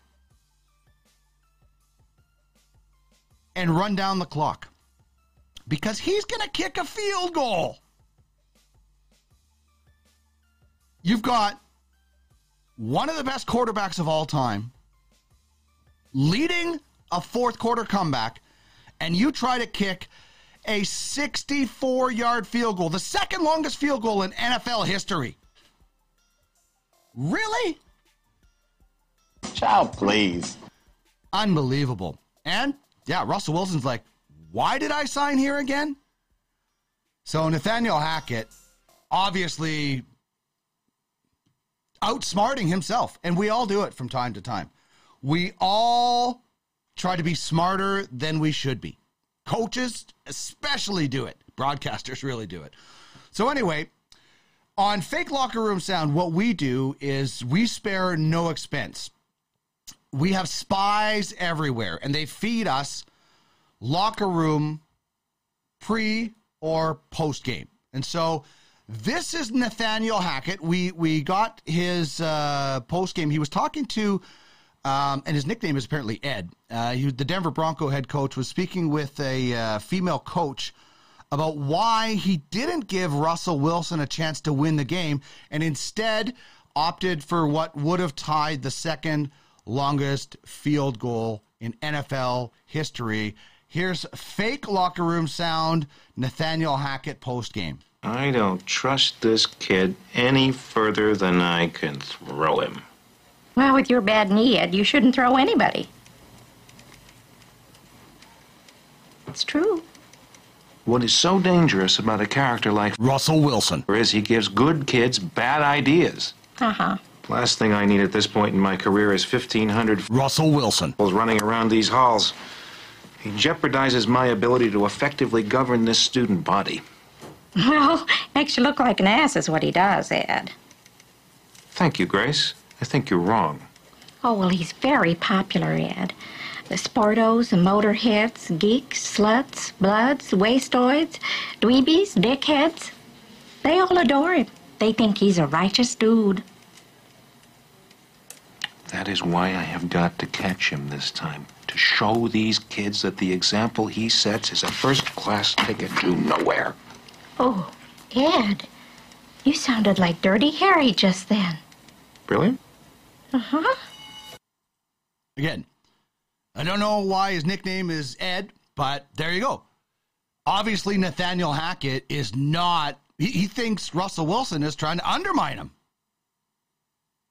and run down the clock because he's going to kick a field goal. You've got one of the best quarterbacks of all time leading a fourth quarter comeback, and you try to kick a 64 yard field goal, the second longest field goal in NFL history. Really? Child, please. Unbelievable. And yeah, Russell Wilson's like, why did I sign here again? So Nathaniel Hackett, obviously outsmarting himself, and we all do it from time to time. We all try to be smarter than we should be. Coaches especially do it. Broadcasters really do it. So anyway, on fake locker room sound, what we do is we spare no expense. we have spies everywhere, and they feed us locker room pre or post game. And so this is Nathaniel Hackett. We we got his uh, post game. He was talking to, um, and his nickname is apparently Ed. Uh, he, the Denver Bronco head coach was speaking with a uh, female coach about why he didn't give Russell Wilson a chance to win the game and instead opted for what would have tied the second longest field goal in NFL history. Here's fake locker room sound Nathaniel Hackett post game. I don't trust this kid any further than I can throw him. Well, with your bad knee, Ed, you shouldn't throw anybody. It's true. What is so dangerous about a character like Russell Wilson. is he gives good kids bad ideas. Uh huh. Last thing I need at this point in my career is 1,500 Russell Wilson. fools running around these halls. He jeopardizes my ability to effectively govern this student body. Well, makes you look like an ass, is what he does, Ed. Thank you, Grace. I think you're wrong. Oh, well, he's very popular, Ed. The sportos, the motorheads, geeks, sluts, bloods, wastoids, dweebies, dickheads. They all adore him. They think he's a righteous dude. That is why I have got to catch him this time. To show these kids that the example he sets is a first class ticket to nowhere. Oh, Ed, you sounded like Dirty Harry just then. Really? Uh huh. Again, I don't know why his nickname is Ed, but there you go. Obviously, Nathaniel Hackett is not, he, he thinks Russell Wilson is trying to undermine him.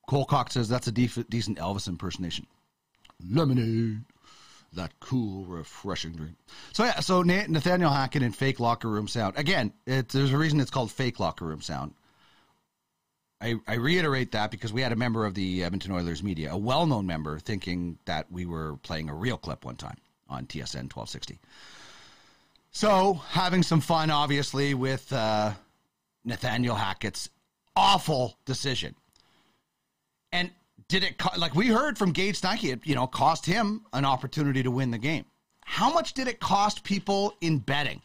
Cole Cox says that's a def- decent Elvis impersonation. Lemonade. That cool, refreshing drink. So yeah, so Nathaniel Hackett and fake locker room sound. Again, it's, there's a reason it's called fake locker room sound. I, I reiterate that because we had a member of the Edmonton Oilers media, a well-known member, thinking that we were playing a real clip one time on TSN 1260. So having some fun, obviously, with uh, Nathaniel Hackett's awful decision. And did it co- like we heard from Gaige Steinke? It you know cost him an opportunity to win the game. How much did it cost people in betting?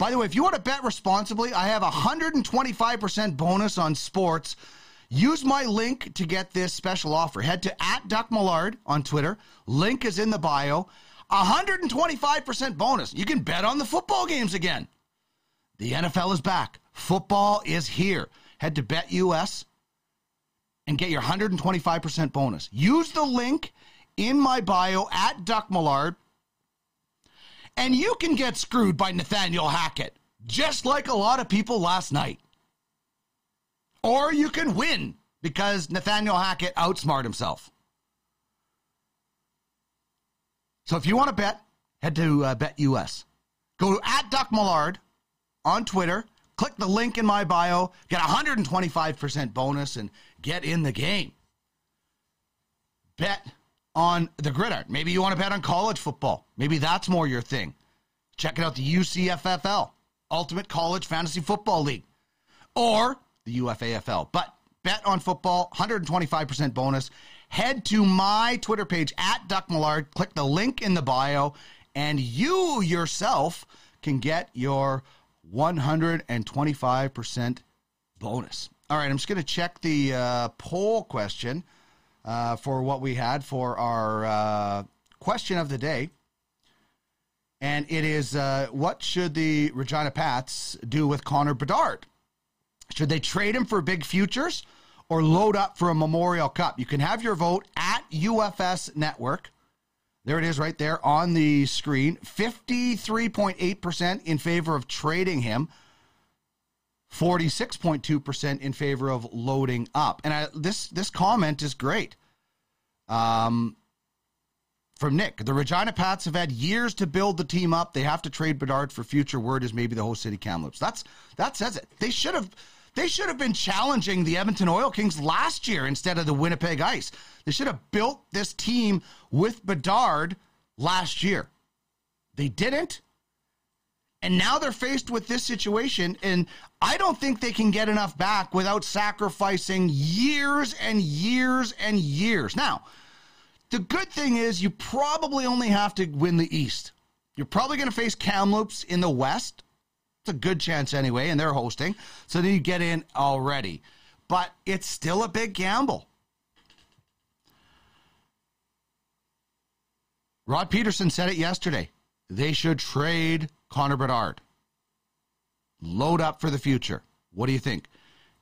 By the way, if you want to bet responsibly, I have a 125% bonus on sports. Use my link to get this special offer. Head to at Duck Millard on Twitter. Link is in the bio. 125% bonus. You can bet on the football games again. The NFL is back. Football is here. Head to BetUS and get your 125% bonus. Use the link in my bio at Duck Millard, and you can get screwed by Nathaniel Hackett, just like a lot of people last night. Or you can win because Nathaniel Hackett outsmarted himself. So if you want to bet, head to uh, BetUS. Go to at Millard on Twitter. Click the link in my bio. Get a 125% bonus and get in the game. Bet on the gridiron. Maybe you want to bet on college football. Maybe that's more your thing. Check out the UCFFL, Ultimate College Fantasy Football League, or the UFAFL. But bet on football, 125% bonus. Head to my Twitter page at Duck Millard. Click the link in the bio, and you yourself can get your 125% bonus. All right, I'm just going to check the uh, poll question uh, for what we had for our uh, question of the day. And it is uh, what should the Regina Pats do with Connor Bedard? Should they trade him for big futures or load up for a Memorial Cup? You can have your vote at UFS Network. There it is right there on the screen. 53.8% in favor of trading him. 46.2% in favor of loading up. And I, this this comment is great. Um, from Nick, the Regina Pats have had years to build the team up. They have to trade Bedard for future. Word is maybe the host city Kamloops. That's that says it. They should have they should have been challenging the Edmonton Oil Kings last year instead of the Winnipeg Ice. They should have built this team with Bedard last year. They didn't. And now they're faced with this situation, and I don't think they can get enough back without sacrificing years and years and years. Now, the good thing is you probably only have to win the East. You're probably going to face Kamloops in the West. It's a good chance anyway, and they're hosting. So then you get in already. But it's still a big gamble. Rod Peterson said it yesterday. They should trade Connor Bedard. Load up for the future. What do you think?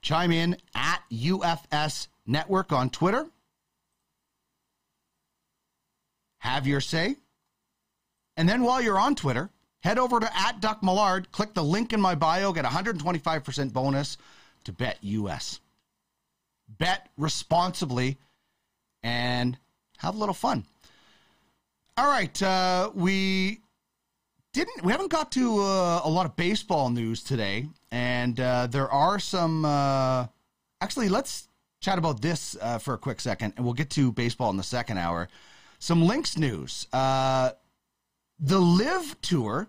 Chime in at UFS Network on Twitter. Have your say. And then while you're on Twitter, head over to at Duck Millard, click the link in my bio, get 125% bonus to BetUS. Bet responsibly and have a little fun. All right, uh, we didn't we haven't got to uh, a lot of baseball news today, and uh, there are some. Uh, actually, let's chat about this uh, for a quick second, and we'll get to baseball in the second hour. Some links news. Uh, the LIV Tour.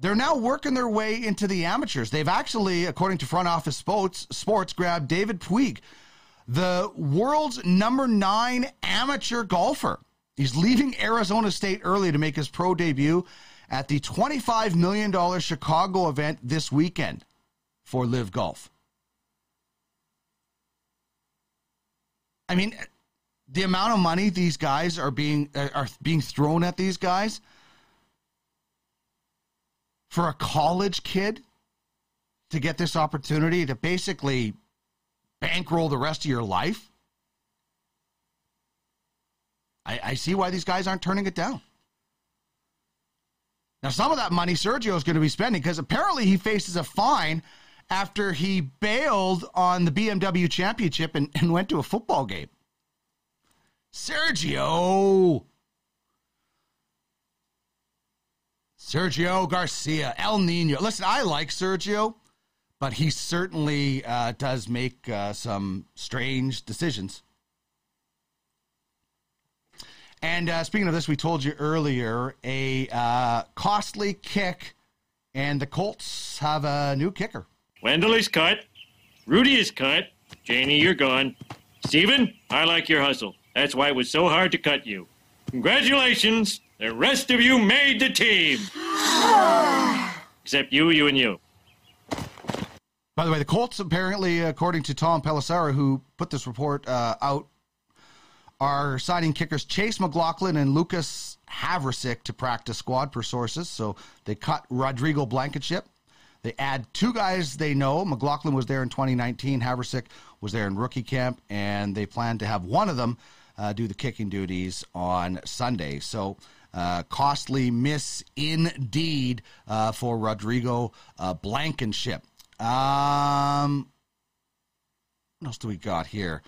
They're now working their way into the amateurs. They've actually, according to Front Office Sports, Sports grabbed David Puig, the world's number nine amateur golfer. He's leaving Arizona State early to make his pro debut at the $25 million Chicago event this weekend for LIV Golf. I mean, the amount of money these guys are being uh, are being thrown at these guys for a college kid to get this opportunity to basically bankroll the rest of your life. I, I see why these guys aren't turning it down. Now, some of that money Sergio is going to be spending because apparently he faces a fine after he bailed on the BMW championship and, and went to a football game. Sergio. Sergio Garcia, El Nino. Listen, I like Sergio, but he certainly uh, does make uh, some strange decisions. And uh, speaking of this, we told you earlier a uh, costly kick, and the Colts have a new kicker. Wendell is cut. Rudy is cut. Janie, you're gone. Steven, I like your hustle. That's why it was so hard to cut you. Congratulations. The rest of you made the team. Except you, you, and you. By the way, the Colts apparently, according to Tom Pelissero, who put this report uh, out are signing kickers Chase McLaughlin and Lucas Havrisik to practice squad per sources. So they cut Rodrigo Blankenship. They add two guys they know. McLaughlin was there in 2019. Havrisik was there in rookie camp, and they plan to have one of them uh, do the kicking duties on Sunday. So uh, costly miss indeed uh, for Rodrigo uh, Blankenship. Um, what else do we got here?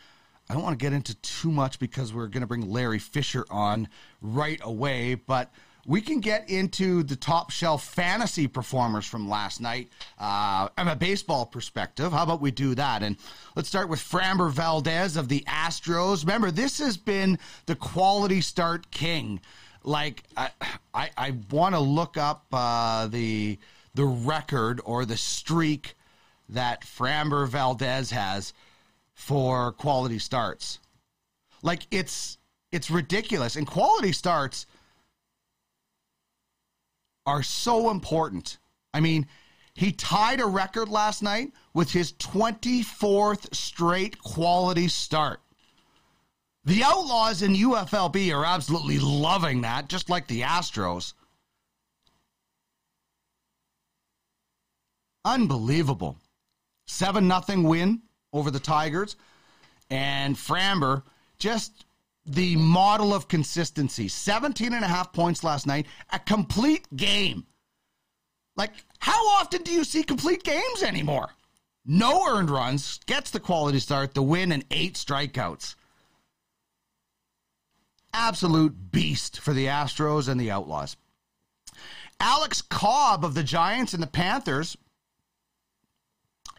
I don't want to get into too much because we're going to bring Larry Fisher on right away, but we can get into the top shelf fantasy performers from last night uh, from a baseball perspective. How about we do that? And let's start with Framber Valdez of the Astros. Remember, this has been the quality start king. Like, I, I, I want to look up uh, the the record or the streak that Framber Valdez has for quality starts. Like it's it's ridiculous. And quality starts are so important. I mean, he tied a record last night with his 24th straight quality start. The Outlaws in UFLB are absolutely loving that, just like the Astros. Unbelievable. 7 nothing win over the Tigers. And Framber, just the model of consistency. 17 and a half points last night, a complete game. Like, how often do you see complete games anymore? No earned runs, gets the quality start, the win, and eight strikeouts. Absolute beast for the Astros and the Outlaws. Alex Cobb of the Giants and the Panthers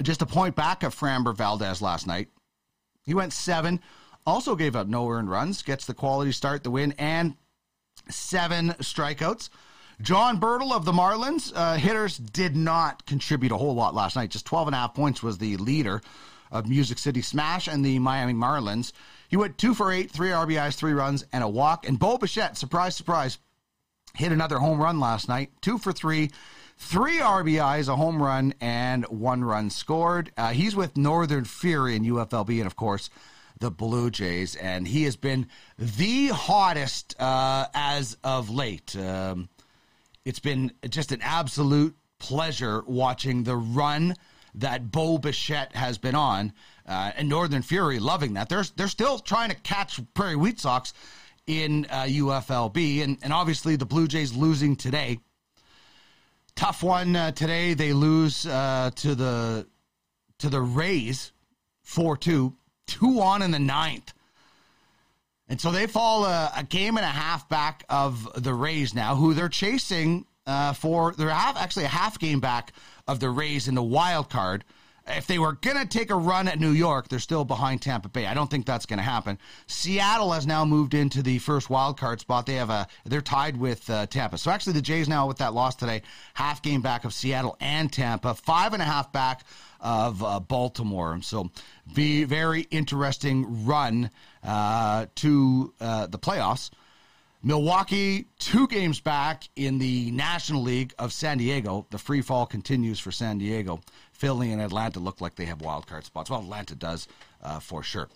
just a point back of Framber Valdez last night. He went seven, also gave up no earned runs, gets the quality start, the win, and seven strikeouts. John Berti of the Marlins, uh, hitters did not contribute a whole lot last night. Just 12 and a half points was the leader. of Music City Smash and the Miami Marlins. He went two for eight, three RBIs, three runs, and a walk. And Bo Bichette, surprise, surprise, hit another home run last night, two for three, three RBIs, a home run, and one run scored. Uh, he's with Northern Fury in UFLB, and of course, the Blue Jays, and he has been the hottest uh, as of late. Um, it's been just an absolute pleasure watching the run that Bo Bichette has been on, uh, and Northern Fury loving that. They're they're still trying to catch Prairie Wheat Sox in uh, UFLB, and and obviously the Blue Jays losing today. Tough one uh, today. They lose uh, to the to the Rays, four two, two on in the ninth. And so they fall a, a, game and a half back of the Rays now, who they're chasing uh, for. They're half, actually a half game back of the Rays in the wild card. If they were going to take a run at New York, they're still behind Tampa Bay. I don't think that's going to happen. Seattle has now moved into the first wild card spot. They have a they're tied with uh, Tampa. So actually, the Jays now with that loss today, half game back of Seattle and Tampa, five and a half back of uh, Baltimore. So, be very interesting run uh, to uh, the playoffs. Milwaukee, two games back in the National League of San Diego. The free fall continues for San Diego. Philly and Atlanta look like they have wild card spots. Well, Atlanta does uh, for sure.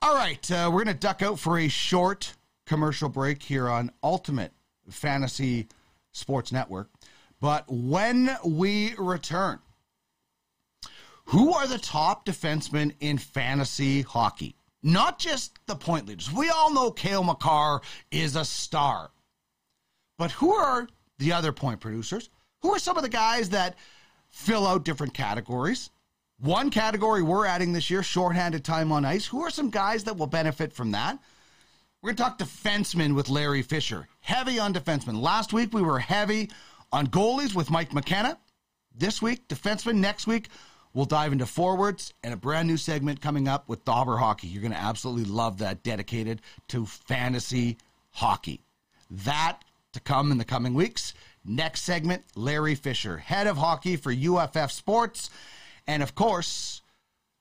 All right, uh, we're going to duck out for a short commercial break here on Ultimate Fantasy Sports Network. But when we return, who are the top defensemen in fantasy hockey? Not just the point leaders. We all know Cale Makar is a star. But who are the other point producers? Who are some of the guys that fill out different categories? One category we're adding this year, shorthanded time on ice. Who are some guys that will benefit from that? We're going to talk defensemen with Larry Fisher. Heavy on defensemen. Last week we were heavy on goalies with Mike McKenna. This week, defensemen. Next week, We'll dive into forwards and a brand new segment coming up with Dobber Hockey. You're going to absolutely love that, dedicated to fantasy hockey. That to come in the coming weeks. Next segment, Larry Fisher, head of hockey for UFF Sports. And of course,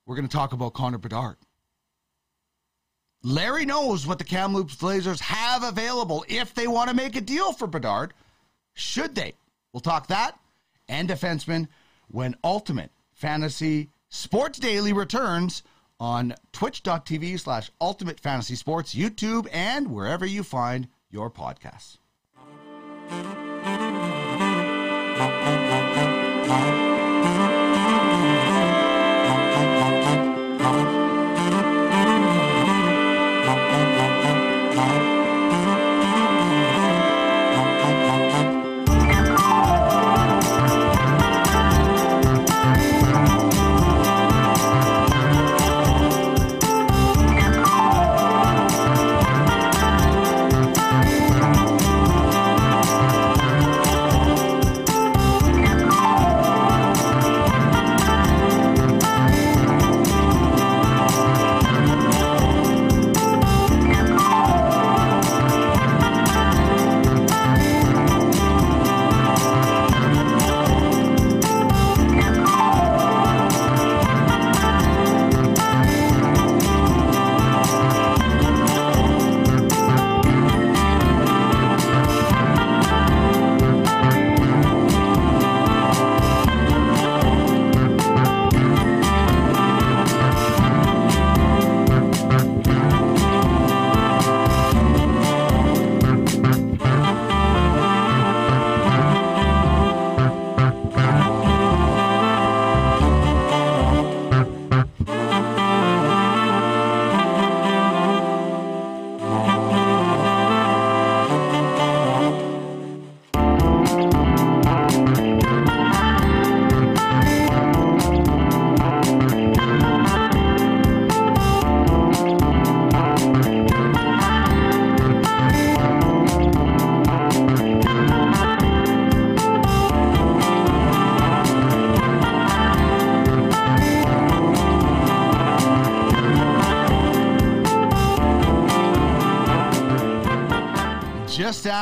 we're going to talk about Connor Bedard. Larry knows what the Kamloops Blazers have available if they want to make a deal for Bedard. Should they? We'll talk that and defenseman when Ultimate Fantasy Sports Daily returns on twitch.tv slash ultimate fantasy sports, YouTube, and wherever you find your podcasts. Just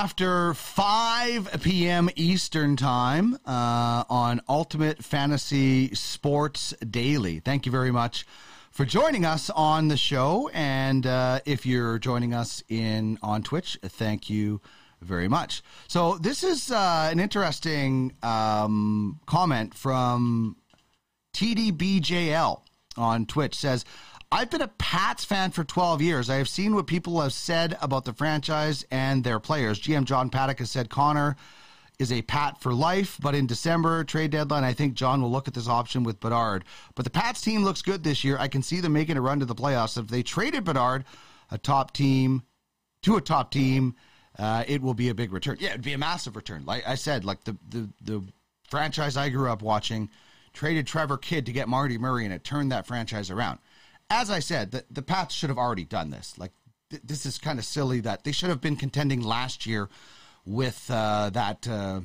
after 5 p.m. Eastern Time uh, on Ultimate Fantasy Sports Daily. Thank you very much for joining us on the show. And uh, if you're joining us in on Twitch, thank you very much. So this is uh, an interesting um, comment from TDBJL on Twitch. Says I've been a Pats fan for 12 years. I have seen what people have said about the franchise and their players. GM John Paddock has said Connor is a Pat for life, but in December trade deadline, I think John will look at this option with Bedard. But the Pats team looks good this year. I can see them making a run to the playoffs. If they traded Bedard, a top team, to a top team, uh, it will be a big return. Yeah, it'd be a massive return. Like I said, like the the the franchise I grew up watching traded Trevor Kidd to get Marty Murray, and it turned that franchise around as I said, the, the Pats should have already done this. Like, th- this is kind of silly that they should have been contending last year with uh, that uh,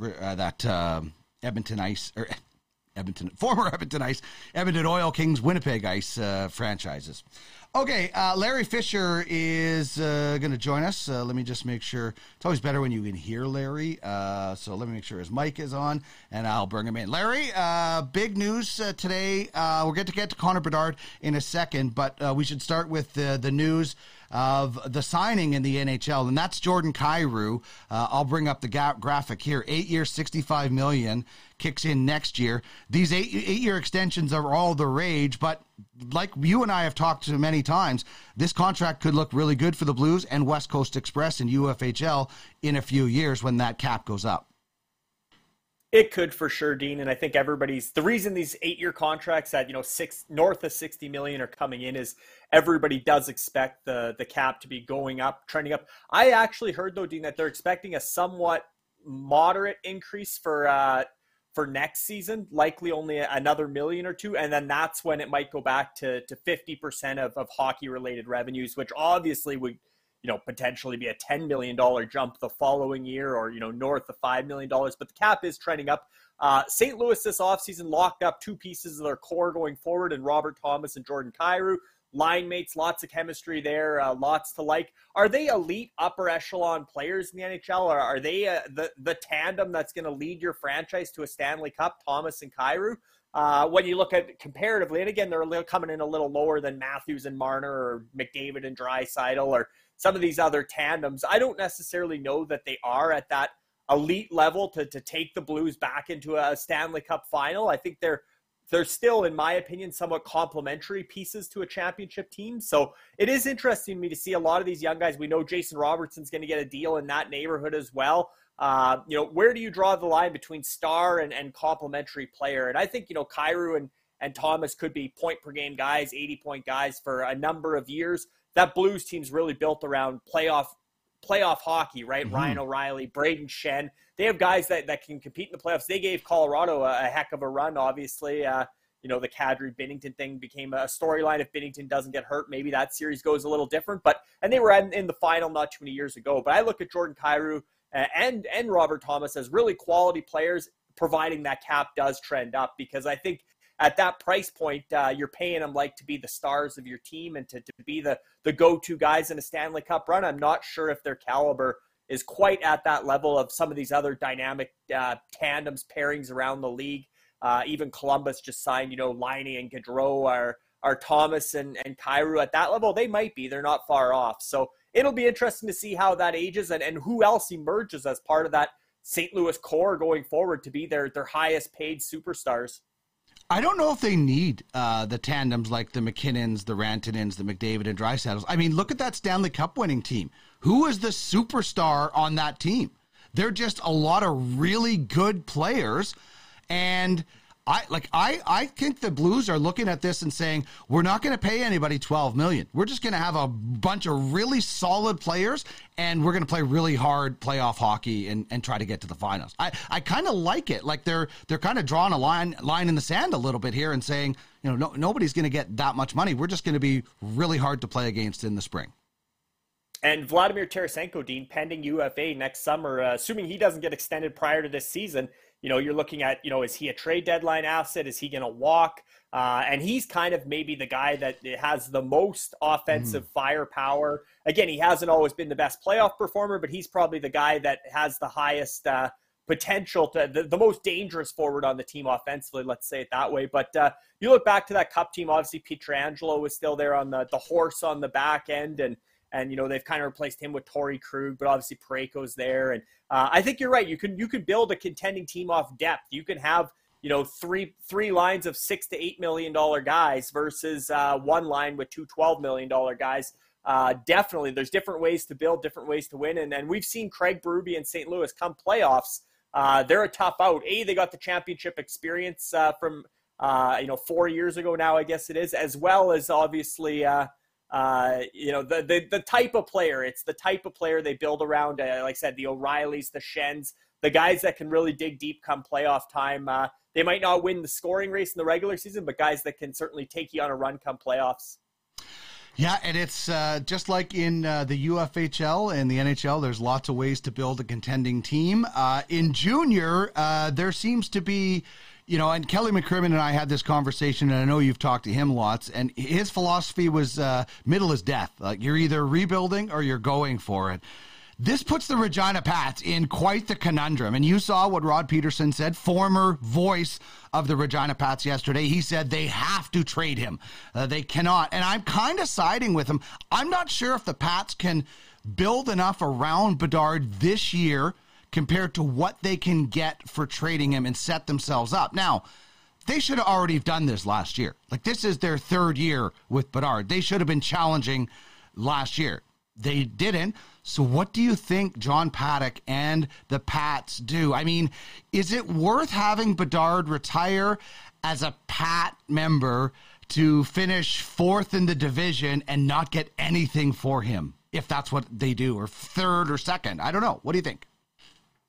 uh, that uh, Edmonton Ice or Edmonton former Edmonton Ice, Edmonton Oil Kings, Winnipeg Ice uh, franchises. Okay, uh, Larry Fisher is uh, going to join us. Uh, let me just make sure. It's always better when you can hear Larry. Uh, so let me make sure his mic is on, and I'll bring him in. Larry, uh, big news uh, today. we'll get to get to Connor Bedard in a second, but we should start with the the news of the signing in the NHL, and that's Jordan Kyrou. Uh, I'll bring up the ga- graphic here. Eight years, sixty-five million kicks in next year. These eight eight-year extensions are all the rage, but like you and I have talked to many times, this contract could look really good for the Blues and West Coast Express and UFHL in a few years when that cap goes up. It could for sure, Dean, and I think everybody's the reason these eight-year contracts at you know six north of sixty million are coming in is everybody does expect the the cap to be going up, trending up. I actually heard though, Dean, that they're expecting a somewhat moderate increase for uh, for next season, likely only another million or two, and then that's when it might go back to to fifty percent of of hockey related revenues, which obviously would you know, potentially be a $10 million jump the following year or, you know, north of $5 million. But the cap is trending up. Uh, St. Louis this offseason locked up two pieces of their core going forward and Robert Thomas and Jordan Kyrou. Line mates, lots of chemistry there, uh, lots to like. Are they elite upper echelon players in the NHL, or are they uh, the the tandem that's going to lead your franchise to a Stanley Cup? Thomas and Kyrou. Uh, when you look at comparatively, and again, they're coming in a little lower than Matthews and Marner or McDavid and Draisaitl or some of these other tandems. I don't necessarily know that they are at that elite level to, to take the Blues back into a Stanley Cup final. I think they're they're still, in my opinion, somewhat complementary pieces to a championship team. So it is interesting to me to see a lot of these young guys. We know Jason Robertson's going to get a deal in that neighborhood as well. Uh, you know, where do you draw the line between star and, and complementary player? And I think, you know, Kyrou and, and Thomas could be point per game guys, 80 point guys for a number of years that Blues team's really built around playoff playoff hockey, right? Mm-hmm. Ryan O'Reilly, Brayden Schenn. They have guys that, that can compete in the playoffs. They gave Colorado a, a heck of a run, obviously. Uh, you know, the Kadri Binnington thing became a storyline. If Binnington doesn't get hurt, maybe that series goes a little different. But and they were in, in the final not too many years ago. But I look at Jordan Kyrou uh, and and Robert Thomas as really quality players, providing that cap does trend up because I think at that price point, uh, you're paying them like to be the stars of your team and to, to be the, the go-to guys in a Stanley Cup run. I'm not sure if their caliber is quite at that level of some of these other dynamic uh, tandems, pairings around the league. Uh, even Columbus just signed, you know, Laine and Gaudreau are, are Thomas and, and Kyrou at that level. They might be. They're not far off. So it'll be interesting to see how that ages and, and who else emerges as part of that St. Louis core going forward to be their, their highest paid superstars. I don't know if they need uh, the tandems like the MacKinnons, the Rantanens, the McDavid, and Draisaitl's. I mean, look at that Stanley Cup winning team. Who is the superstar on that team? They're just a lot of really good players, and I like I I think the Blues are looking at this and saying we're not going to pay anybody 12 million. We're just going to have a bunch of really solid players and we're going to play really hard playoff hockey and, and try to get to the finals. I, I kind of like it. Like they're they're kind of drawing a line line in the sand a little bit here and saying, you know, no, nobody's going to get that much money. We're just going to be really hard to play against in the spring. And Vladimir Tarasenko, Dean, pending UFA next summer, uh, assuming he doesn't get extended prior to this season, you know, you're looking at, you know, is he a trade deadline asset? Is he going to walk? Uh, and he's kind of maybe the guy that has the most offensive mm. firepower. Again, he hasn't always been the best playoff performer, but he's probably the guy that has the highest uh, potential to the, the most dangerous forward on the team offensively. Let's say it that way. But uh, you look back to that Cup team. Obviously, Pietrangelo was still there on the the horse on the back end, and and you know they've kind of replaced him with Torey Krug, but obviously Parayko's there, and uh, I think you're right. You can you can build a contending team off depth. You can have you know three three lines of six to eight million dollar guys versus uh, one line with two twelve million dollar guys. Uh, definitely, there's different ways to build, different ways to win, and and we've seen Craig Berube and St. Louis come playoffs. Uh, they're a tough out. A, they got the championship experience uh, from uh, you know four years ago now, I guess it is, as well as obviously uh, you know, the, the the type of player. It's the type of player they build around. Uh, like I said, the O'Reillys, the Schenns, the guys that can really dig deep come playoff time. Uh, they might not win the scoring race in the regular season, but guys that can certainly take you on a run come playoffs. Yeah, and it's uh, just like in uh, the UFHL and the NHL. There's lots of ways to build a contending team. Uh, in junior, uh, there seems to be you know, and Kelly McCrimmon and I had this conversation, and I know you've talked to him lots, and his philosophy was uh, middle is death. Like you're either rebuilding or you're going for it. This puts the Regina Pats in quite the conundrum. And you saw what Rod Peterson said, former voice of the Regina Pats yesterday. He said they have to trade him. Uh, they cannot. And I'm kind of siding with him. I'm not sure if the Pats can build enough around Bedard this year compared to what they can get for trading him and set themselves up. Now, they should have already done this last year. Like this is their third year with Bedard. They should have been challenging last year. They didn't. So what do you think John Paddock and the Pats do? I mean, is it worth having Bedard retire as a Pat member to finish fourth in the division and not get anything for him if that's what they do or third or second? I don't know. What do you think?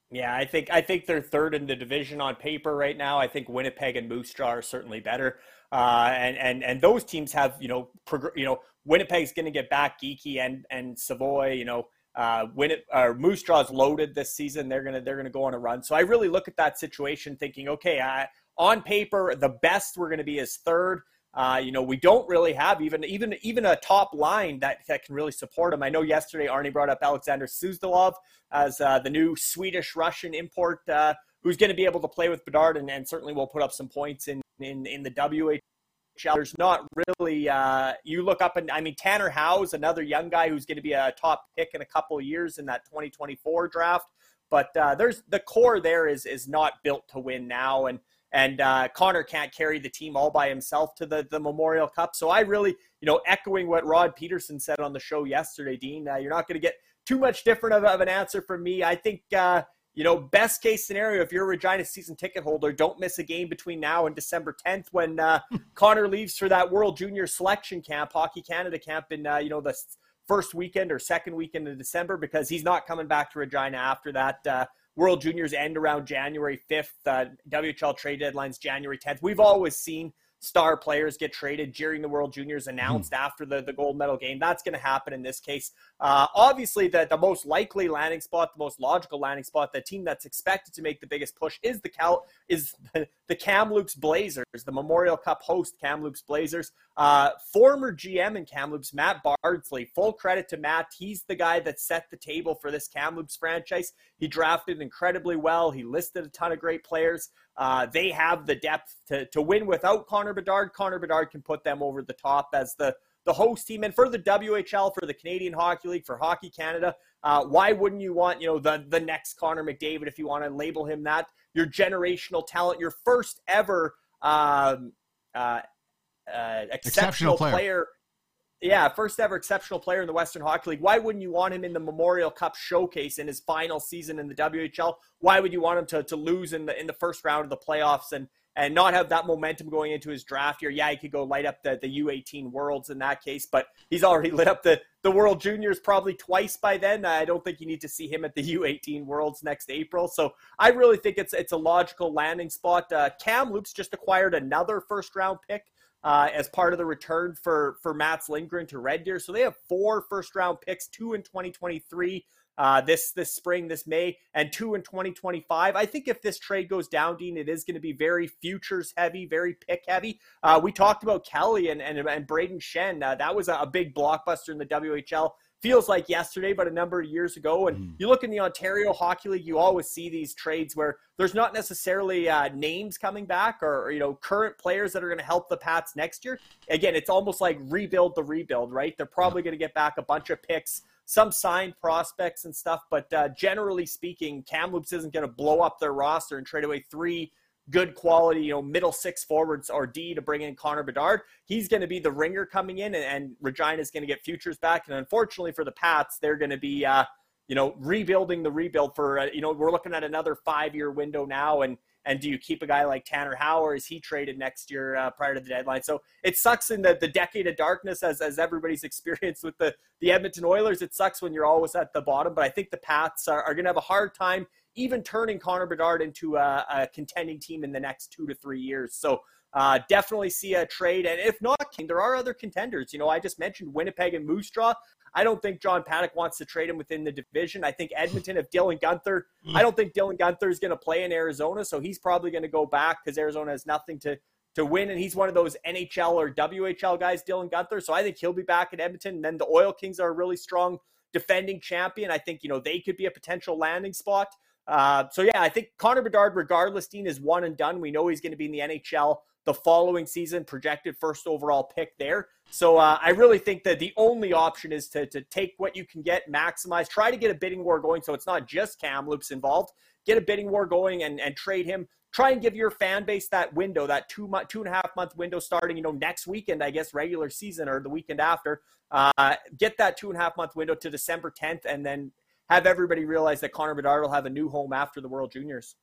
Yeah, I think I think they're third in the division on paper right now. I think Winnipeg and Moose Jaw are certainly better, uh, and and and those teams have you know prog- you know Winnipeg's going to get back Geekie and and Savoie. You know, uh, Win uh, Moose Jaw's loaded this season. They're gonna they're gonna go on a run. So I really look at that situation, thinking, okay, I, on paper, the best we're going to be is third. Uh, you know, we don't really have even even even a top line that, that can really support him. I know yesterday Arnie brought up Alexander Suzdalev as uh, the new Swedish Russian import uh, who's going to be able to play with Bedard and, and, certainly will put up some points in in, in the WHL. There's not really uh, you look up and I mean Tanner Howe's another young guy who's going to be a top pick in a couple years in that 2024 draft. But uh, there's the core there is is not built to win now and and uh, Connor can't carry the team all by himself to the, the Memorial Cup. So I really, you know, echoing what Rod Peterson said on the show yesterday, Dean, uh, you're not going to get too much different of, of, an answer from me. I think, uh, you know, best case scenario, if you're a Regina season ticket holder, don't miss a game between now and December 10th when uh, Connor leaves for that World Junior Selection Camp, Hockey Canada camp in, uh, you know, the first weekend or second weekend of December because he's not coming back to Regina after that. World Juniors end around January 5th. Uh, WHL trade deadline's January 10th. We've always seen star players get traded during the World Juniors announced mm. after the, the gold medal game. That's going to happen in this case. Uh, obviously, the, the most likely landing spot, the most logical landing spot, the team that's expected to make the biggest push is the Cal is the, Kamloops Blazers, the Memorial Cup host Kamloops Blazers. Uh, former GM in Kamloops, Matt Bardsley. Full credit to Matt. He's the guy that set the table for this Kamloops franchise. He drafted incredibly well. He listed a ton of great players. Uh, they have the depth to, to win without Connor Bedard. Connor Bedard can put them over the top as the, the host team. And for the WHL, for the Canadian Hockey League, for Hockey Canada, uh, why wouldn't you want, you know, the, the next Connor McDavid, if you want to label him that, your generational talent, your first ever um, uh, uh exceptional, exceptional player. player yeah, first ever exceptional player in the Western Hockey League. Why wouldn't you want him in the Memorial Cup showcase in his final season in the WHL? Why would you want him to, to lose in the in the first round of the playoffs and and not have that momentum going into his draft year? Yeah, he could go light up the, the U18 Worlds in that case, but he's already lit up the, the World Juniors probably twice by then. I don't think you need to see him at the U18 Worlds next April. So I really think it's it's a logical landing spot. Uh, Kamloops just acquired another first round pick uh, as part of the return for for Mats Lindgren to Red Deer. So they have four first round picks, two in 2023, uh, this this spring, this May, and two in 2025. I think if this trade goes down, Dean, it is going to be very futures heavy, very pick heavy. Uh, we talked about Kelly and and, and Brayden Schenn. Uh, that was a, a big blockbuster in the WHL feels like yesterday, but a number of years ago. And mm. you look in the Ontario Hockey League, you always see these trades where there's not necessarily uh, names coming back or, or, you know current players that are going to help the Pats next year. Again, it's almost like rebuild the rebuild, right? They're probably going to get back a bunch of picks. Some signed prospects and stuff, but uh, generally speaking, Kamloops isn't going to blow up their roster and trade away three good quality, you know, middle six forwards or D to bring in Connor Bedard. He's going to be the ringer coming in, and, and Regina is going to get futures back. And unfortunately for the Pats, they're going to be, uh, you know, rebuilding the rebuild for, uh, you know, we're looking at another five year window now. And, and do you keep a guy like Tanner Howe or is he traded next year uh, prior to the deadline? So it sucks in the, the decade of darkness as, as everybody's experienced with the, the Edmonton Oilers. It sucks when you're always at the bottom, but I think the Pats are, are going to have a hard time even turning Connor Bedard into a, a contending team in the next two to three years. So uh, definitely see a trade. And if not, there are other contenders. You know, I just mentioned Winnipeg and Moose Jaw. I don't think John Paddock wants to trade him within the division. I think Edmonton, if Dylan Guenther, I don't think Dylan Guenther is going to play in Arizona, so he's probably going to go back because Arizona has nothing to to win, and he's one of those NHL or WHL guys, Dylan Guenther. So I think he'll be back in Edmonton. And then the Oil Kings are a really strong defending champion. I think you know they could be a potential landing spot. Uh, so yeah, I think Connor Bedard, regardless, Dean is one and done. We know he's going to be in the NHL the following season, projected first overall pick there. So uh, I really think that the only option is to to take what you can get, maximize, try to get a bidding war going, so it's not just Kamloops involved. Get a bidding war going and and trade him. Try and give your fan base that window, that two month, two and a half month window starting, you know, next weekend, I guess, regular season or the weekend after. Uh, get that two and a half month window to December 10th, and then have everybody realize that Connor Bedard will have a new home after the World Juniors.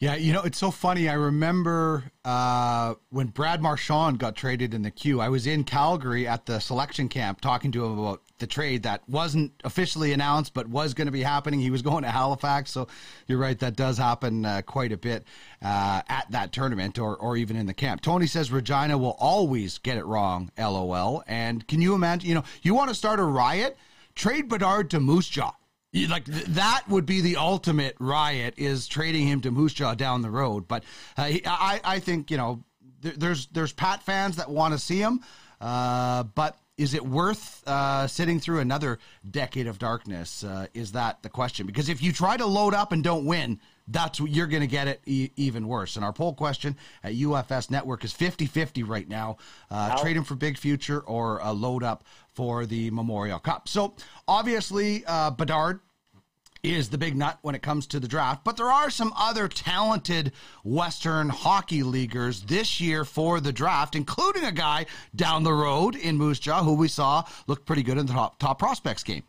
Yeah, you know, it's so funny. I remember uh, when Brad Marchand got traded in the queue. I was in Calgary at the selection camp talking to him about the trade that wasn't officially announced but was going to be happening. He was going to Halifax. So you're right, that does happen uh, quite a bit uh, at that tournament or, or even in the camp. Tony says Regina will always get it wrong, lol. And can you imagine, you know, you want to start a riot? Trade Bedard to Moose Jaw like that would be the ultimate riot is trading him to Moose Jaw down the road. But uh, I, I think you know there's there's Pat fans that want to see him, uh, but is it worth uh, sitting through another decade of darkness? Uh, is that the question? Because if you try to load up and don't win, that's what you're going to get it e- even worse. And our poll question at UFS Network is 50 50 right now. Uh, trade him for big future or a load up for the Memorial Cup. So obviously, uh, Bedard is the big nut when it comes to the draft. But there are some other talented Western hockey leaguers this year for the draft, including a guy down the road in Moose Jaw who we saw looked pretty good in the top, top prospects game.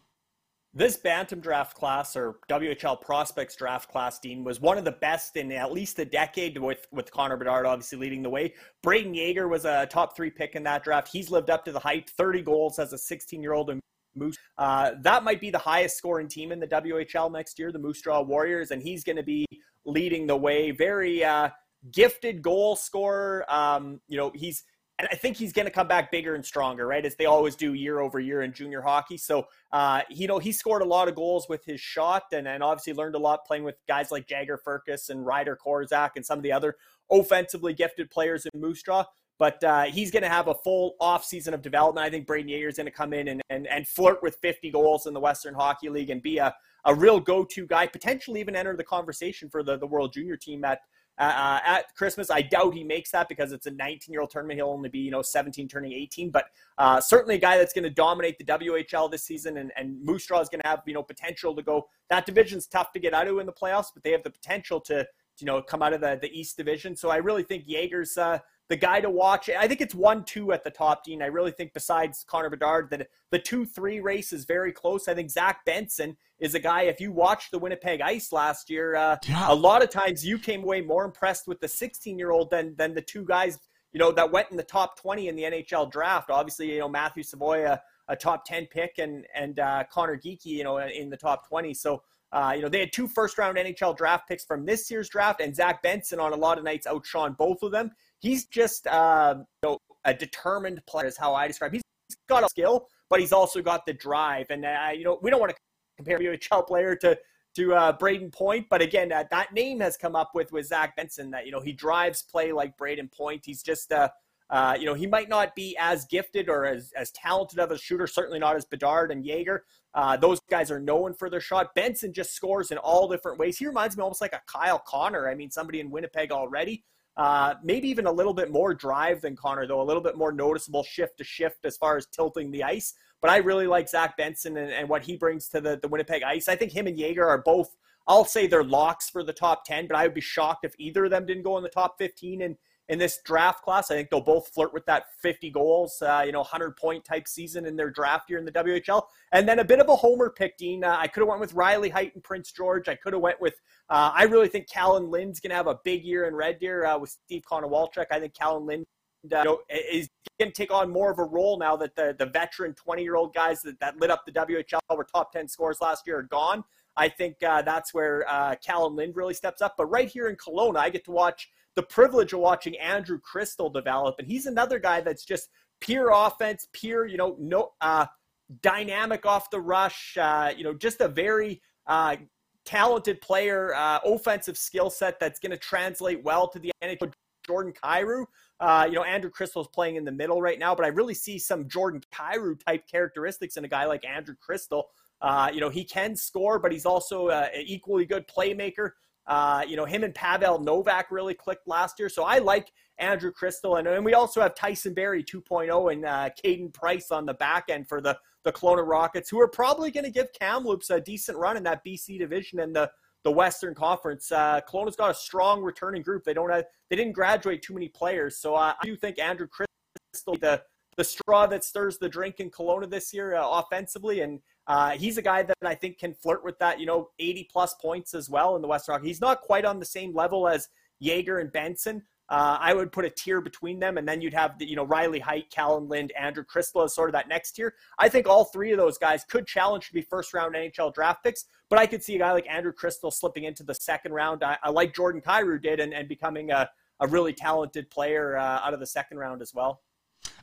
This Bantam draft class or WHL prospects draft class, Dean, was one of the best in at least a decade with, with Connor Bedard obviously leading the way. Brayden Yager was a top three pick in that draft. He's lived up to the hype, 30 goals as a 16 year old in Moose. Uh, that might be the highest scoring team in the WHL next year, the Moose Jaw Warriors, and he's going to be leading the way. Very uh, gifted goal scorer. Um, you know, he's and I think he's going to come back bigger and stronger, right? As they always do year over year in junior hockey. So, uh, you know, he scored a lot of goals with his shot and, and obviously learned a lot playing with guys like Jagger Firkus and Ryder Korczak and some of the other offensively gifted players in Moose Jaw. But uh, he's going to have a full offseason of development. I think Brayden Yager is going to come in and, and, and flirt with 50 goals in the Western Hockey League and be a, a real go to guy, potentially even enter the conversation for the, the World Junior team at, uh, at Christmas. I doubt he makes that because it's a 19 year old tournament. He'll only be, you know, 17 turning 18, but uh, certainly a guy that's going to dominate the WHL this season. And, and Moose Jaw is going to have, you know, potential to go. That division's tough to get out of in the playoffs, but they have the potential to, you know, come out of the, the East Division. So I really think Yager's uh, the guy to watch. I think it's one two at the top, Dean. I really think besides Connor Bedard, that the two three race is very close. I think Zach Benson is a guy. If you watched the Winnipeg Ice last year, uh, yeah. a lot of times you came away more impressed with the 16 year old than than the two guys you know that went in the top 20 in the NHL draft. Obviously, you know Matthew Savoie, a top 10 pick, and and uh, Conor Geekie, you know, in the top 20. So. Uh, you know, they had two first round NHL draft picks from this year's draft, and Zach Benson on a lot of nights outshone both of them he's just uh, you know, a determined player is how I describe. He's got a skill, but he's also got the drive. And uh, you know, we don't want to compare a WHL player to to uh, Brayden Point. But again, uh, that name has come up with with Zach Benson. That you know he drives play like Braden Point. He's just uh, uh, you know he might not be as gifted or as as talented of a shooter. Certainly not as Bedard and Yager. Uh, those guys are known for their shot. Benson just scores in all different ways. He reminds me almost like a Kyle Connor. I mean, somebody in Winnipeg already. Uh, maybe even a little bit more drive than Connor, though, a little bit more noticeable shift to shift as far as tilting the ice. But I really like Zach Benson and, and what he brings to the, the Winnipeg Ice. I think him and Yager are both, I'll say they're locks for the top 10, but I would be shocked if either of them didn't go in the top 15 in, in this draft class. I think they'll both flirt with that 50 goals, uh, you know, 100 point type season in their draft year in the WHL. And then a bit of a homer pick, Dean. Uh, I could have went with Riley Heidt and Prince George. I could have went with, uh, I really think Kalan Lind's going to have a big year in Red Deer uh, with Steve Konowalchuk. I think Kalan Lind uh, you know, is going to take on more of a role now that the, the veteran 20 year old guys that, that lit up the WHL were top 10 scores last year are gone. I think uh, that's where uh, Kalan Lind really steps up. But right here in Kelowna, I get to watch the privilege of watching Andrew Cristall develop. And he's another guy that's just pure offense, pure, you know, no uh, dynamic off the rush, uh, you know, just a very uh, talented player, uh, offensive skill set that's going to translate well to the NHL. Jordan Kyrou, uh, you know, Andrew Cristall is playing in the middle right now, but I really see some Jordan Kyrou type characteristics in a guy like Andrew Cristall. Uh, you know, he can score, but he's also an equally good playmaker. Uh, you know, him and Pavel Novak really clicked last year. So I like Andrew Cristall. And, and we also have Tyson Barrie 2.0 and uh, Caden Price on the back end for the, the Kelowna Rockets, who are probably going to give Kamloops a decent run in that BC division and the, the Western Conference. Uh, Kelowna's got a strong returning group. They don't have, they didn't graduate too many players. So uh, I do think Andrew Cristall, the, the straw that stirs the drink in Kelowna this year uh, offensively. And uh, he's a guy that I think can flirt with that, you know, 80 plus points as well in the Western Rock. He's not quite on the same level as Yager and Benson. Uh, I would put a tier between them, and then you'd have the, you know Riley Heidt, Kalan Lind, Andrew Cristall as sort of that next tier. I think all three of those guys could challenge to be first round NHL draft picks, but I could see a guy like Andrew Cristall slipping into the second round. I, I like Jordan Kyrou did, and, and becoming a, a really talented player uh, out of the second round as well.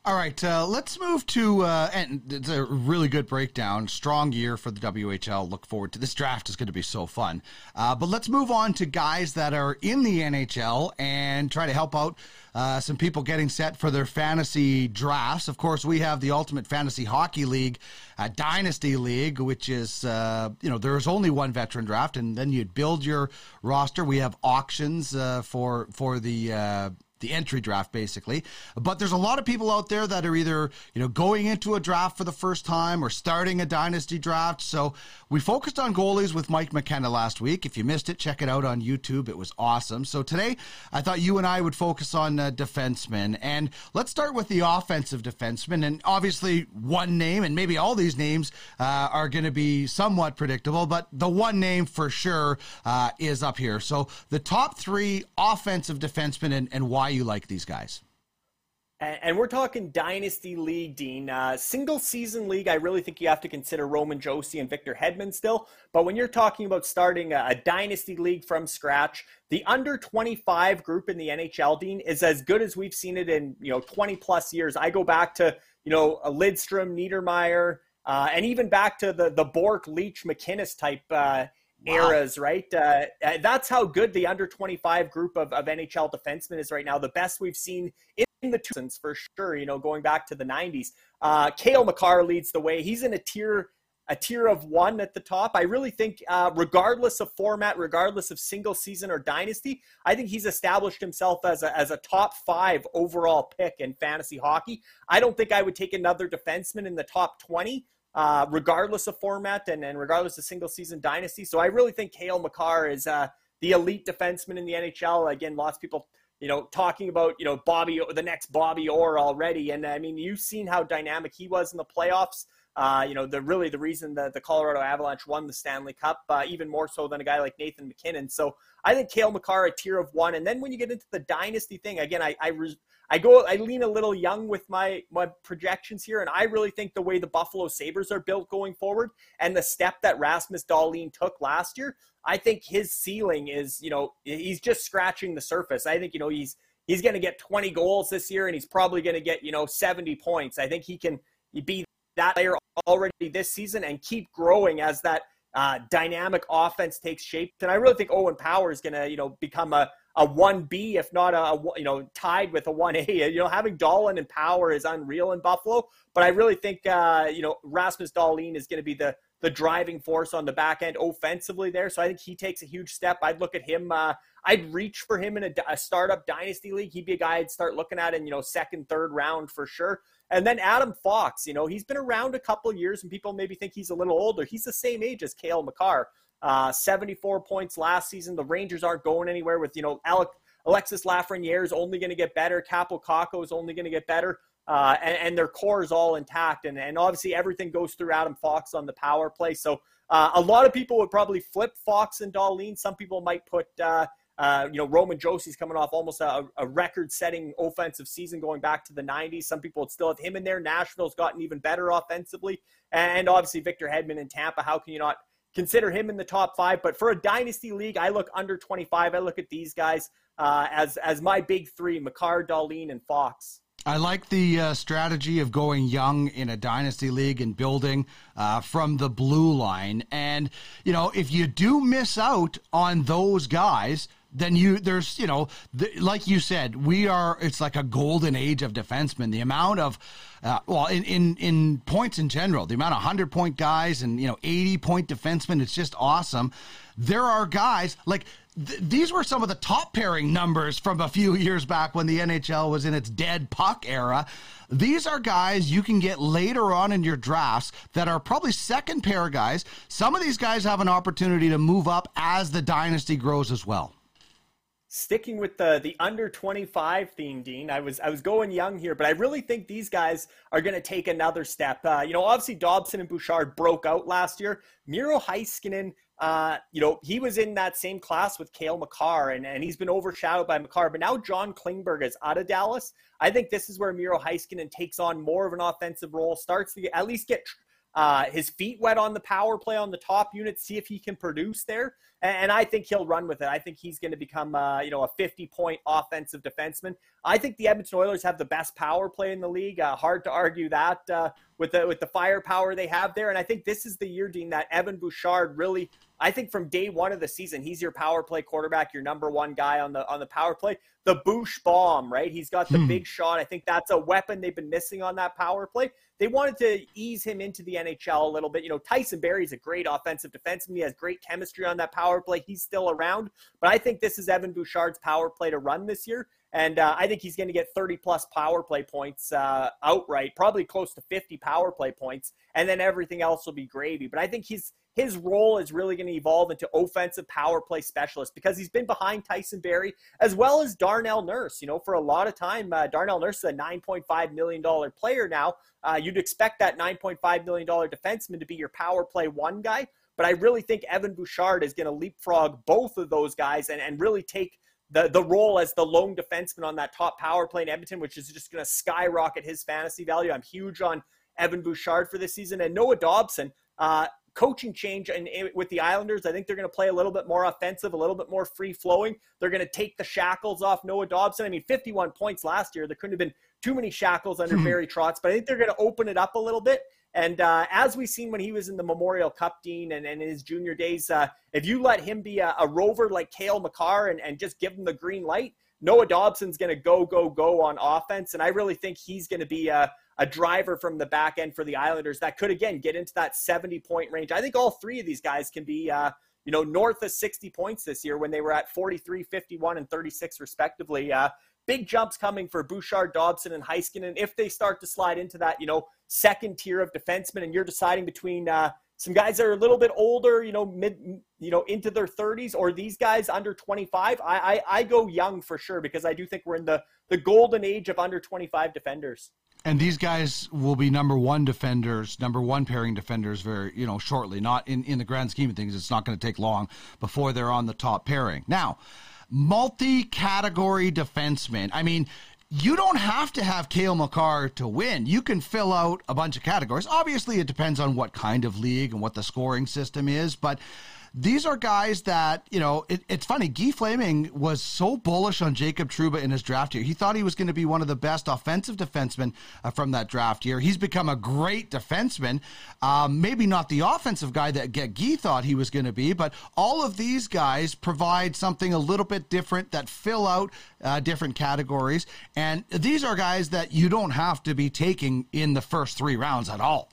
All right, uh, let's move to uh, and it's a really good breakdown. Strong year for the WHL. Look forward to this draft. is going to be so fun. Uh, but let's move on to guys that are in the NHL and try to help out uh, some people getting set for their fantasy drafts. Of course, we have the Ultimate Fantasy Hockey League, uh, Dynasty League, which is uh, you know there's only one veteran draft, and then you'd build your roster. We have auctions for for the the entry draft basically. But there's a lot of people out there that are either, you know, going into a draft for the first time or starting a dynasty draft. So we focused on goalies with Mike McKenna last week. If you missed it, check it out on YouTube. It was awesome. So today I thought you and I would focus on uh, defensemen. And let's start with the offensive defensemen. And obviously one name and maybe all these names uh, are going to be somewhat predictable, but the one name for sure uh, is up here. So the top three offensive defensemen and, and why why you like these guys. And we're talking Dynasty League, Dean. Uh, single season league, I really think you have to consider Roman Josi and Victor Hedman still. But when you're talking about starting a, a, Dynasty League from scratch, the under 25 group in the NHL, Dean, is as good as we've seen it in you know 20 plus years. I go back to you know Lidstrom, Niedermayer, uh, and even back to the the Bourque, Leetch, MacInnis type. Uh, wow. eras, right? Uh, uh, that's how good the under 25 group of, of NHL defensemen is right now. The best we've seen in the two for sure, you know, going back to the 90s. Uh, Cale Makar leads the way. He's in a tier a tier of one at the top. I really think, uh, regardless of format, regardless of single season or dynasty, I think he's established himself as a, as a top five overall pick in fantasy hockey. I don't think I would take another defenseman in the top 20 uh, regardless of format and, and regardless of single season dynasty. So I really think Cale Makar is uh, the elite defenseman in the NHL. Again, lots of people, you know, talking about, you know, Bobby, the next Bobby Orr already. And I mean, you've seen how dynamic he was in the playoffs. Uh, you know, the really the reason that the Colorado Avalanche won the Stanley Cup, uh, even more so than a guy like Nathan MacKinnon. So I think Cale Makar a tier of one. And then when you get into the dynasty thing, again, I, I re- I go I lean a little young with my my projections here, and I really think the way the Buffalo Sabres are built going forward and the step that Rasmus Dahlin took last year, I think his ceiling is, you know, he's just scratching the surface. I think, you know, he's he's going to get 20 goals this year and he's probably going to get, you know, 70 points. I think he can be that player already this season and keep growing as that uh, dynamic offense takes shape. And I really think Owen Power is going to, you know, become a, a 1B, if not a, you know, tied with a 1A. You know, having Dahlin and Power is unreal in Buffalo. But I really think, uh, you know, Rasmus Dahlin is going to be the, the driving force on the back end offensively there. So I think he takes a huge step. I'd look at him. Uh, I'd reach for him in a, a, startup dynasty league. He'd be a guy I'd start looking at in, you know, second, third round for sure. And then Adam Fox, you know, he's been around a couple years and people maybe think he's a little older. He's the same age as Cale Makar. Uh, 74 points last season. The Rangers aren't going anywhere with, you know, Alec, Alexis Lafreniere is only going to get better. Kaapo Kakko is only going to get better. Uh, and, and, their core is all intact. And, and obviously everything goes through Adam Fox on the power play. So uh, a lot of people would probably flip Fox and Dahlin. Some people might put uh, uh, you know, Roman Josi's coming off almost a, a record-setting offensive season going back to the 90s. Some people would still have him in there. Nashville's gotten even better offensively. And obviously Victor Hedman in Tampa. How can you not consider him in the top five? But for a dynasty league, I look under 25. I look at these guys uh, as, as my big three, Makar, Dahlin, and Fox. I like the uh, strategy of going young in a dynasty league and building uh, from the blue line. And, you know, if you do miss out on those guys, then you there's you know the, like you said we are it's like a golden age of defensemen. The amount of uh, well in, in in points in general the amount of 100 point guys and you know 80 point defensemen it's just awesome. There are guys like th- these were some of the top pairing numbers from a few years back when the NHL was in its dead puck era. These are guys you can get later on in your drafts that are probably second pair guys. Some of these guys have an opportunity to move up as the dynasty grows as well sticking with the the under 25 theme dean i was i was going young here but i really think these guys are going to take another step uh, you know obviously dobson and bouchard broke out last year miro heiskanen uh, you know, he was in that same class with Cale Makar, and, and he's been overshadowed by Makar. But now John Klingberg is out of Dallas. I think this is where Miro Heiskanen takes on more of an offensive role, starts to get, at least get uh, his feet wet on the power play on the top unit, see if he can produce there. And, and I think he'll run with it. I think he's going to become, uh, you know, a 50 point offensive defenseman. I think the Edmonton Oilers have the best power play in the league. Uh, hard to argue that uh, with the with the firepower they have there. And I think this is the year, Dean, that Evan Bouchard really. I think from day one of the season, he's your power play quarterback, your number one guy on the on the power play. The Boosh bomb, right? He's got the hmm. big shot. I think that's a weapon they've been missing on that power play. They wanted to ease him into the NHL a little bit. You know, Tyson Barrie's a great offensive defenseman. He has great chemistry on that power play. He's still around, but I think this is Evan Bouchard's power play to run this year. And uh, I think he's going to get 30 plus power play points uh, outright, probably close to 50 power play points, and then everything else will be gravy. But I think he's his role is really going to evolve into offensive power play specialist because he's been behind Tyson Barrie as well as Darnell Nurse. You know, for a lot of time, uh, Darnell Nurse is a $9.5 million player now. Uh, you'd expect that $9.5 million defenseman to be your power play one guy. But I really think Evan Bouchard is going to leapfrog both of those guys and, and really take the the role as the lone defenseman on that top power play in Edmonton, which is just going to skyrocket his fantasy value. I'm huge on Evan Bouchard for this season and Noah Dobson. Uh, coaching change and with the Islanders, I think they're going to play a little bit more offensive, a little bit more free flowing. They're going to take the shackles off Noah Dobson. I mean, 51 points last year. There couldn't have been too many shackles under hmm. Barry Trotz, but I think they're going to open it up a little bit. And uh, as we've seen when he was in the Memorial Cup, Dean, and, and in his junior days, uh, if you let him be a, a rover like Cale Makar and, and just give him the green light, Noah Dobson's going to go, go, go on offense. And I really think he's going to be a, a driver from the back end for the Islanders that could, again, get into that 70 point range. I think all three of these guys can be, uh, you know, north of 60 points this year when they were at 43, 51, and 36, respectively. Uh, big jumps coming for Bouchard, Dobson, and Heiskanen. And if they start to slide into that, you know, second tier of defensemen, and you're deciding between uh, some guys that are a little bit older, you know, mid, you know, into their 30s, or these guys under 25, I, I, I go young for sure because I do think we're in the the golden age of under 25 defenders. And these guys will be number one defenders, number one pairing defenders, very you know shortly. Not in in the grand scheme of things, it's not going to take long before they're on the top pairing. Now multi category defenseman. I mean, you don't have to have Cale Makar to win. You can fill out a bunch of categories. Obviously, it depends on what kind of league and what the scoring system is, but these are guys that, you know, it, it's funny. Guy Flaming was so bullish on Jacob Trouba in his draft year. He thought he was going to be one of the best offensive defensemen uh, from that draft year. He's become a great defenseman. Um, maybe not the offensive guy that Get Guy thought he was going to be, but all of these guys provide something a little bit different that fill out uh, different categories. And these are guys that you don't have to be taking in the first three rounds at all.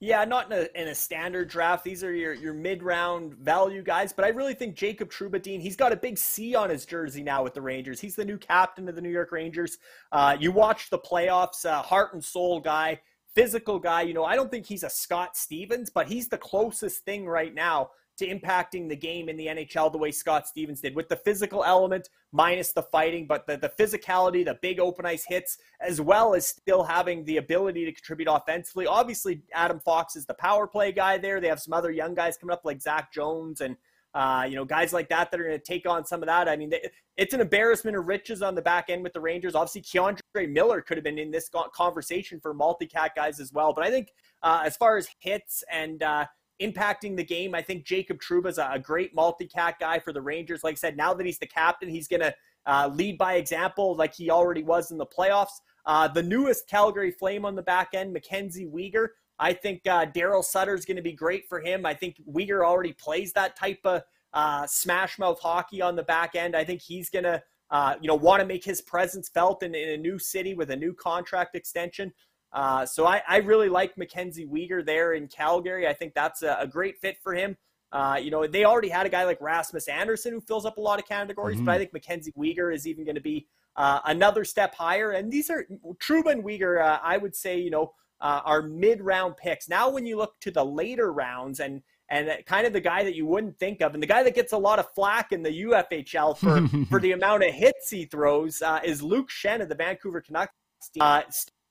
Yeah, not in a, in a standard draft. These are your, your mid round value guys, but I really think Jacob Trouba-Dean, he's got a big C on his jersey now with the Rangers. He's the new captain of the New York Rangers. Uh, you watch the playoffs, uh, heart and soul guy, physical guy. You know, I don't think he's a Scott Stevens, but he's the closest thing right now to impacting the game in the NHL the way Scott Stevens did, with the physical element minus the fighting, but the, the physicality, the big open ice hits, as well as still having the ability to contribute offensively. Obviously, Adam Fox is the power play guy there. They have some other young guys coming up like Zach Jones and uh, you know, guys like that that are going to take on some of that. I mean, it's an embarrassment of riches on the back end with the Rangers. Obviously, K'Andre Miller could have been in this conversation for multi-cat guys as well. But I think uh, as far as hits and uh, impacting the game. I think Jacob Trouba is a great multi-cat guy for the Rangers. Like I said, now that he's the captain, he's going to uh, lead by example like he already was in the playoffs. Uh, the newest Calgary Flame on the back end, Mackenzie Weegar. I think uh, Daryl Sutter is going to be great for him. I think Weegar already plays that type of uh, smash mouth hockey on the back end. I think he's going to, uh, you know, want to make his presence felt in, in a new city with a new contract extension. Uh, so I, I, really like Mackenzie Weegar there in Calgary. I think that's a, a great fit for him. Uh, you know, they already had a guy like Rasmus Andersson who fills up a lot of categories, mm-hmm. but I think Mackenzie Weegar is even going to be uh, another step higher. And these are Trouba and uh, I would say, you know, uh, are mid round picks. Now, when you look to the later rounds and and kind of the guy that you wouldn't think of, and the guy that gets a lot of flack in the UFHL for for the amount of hits he throws uh, is Luke Schenn of the Vancouver Canucks. Uh,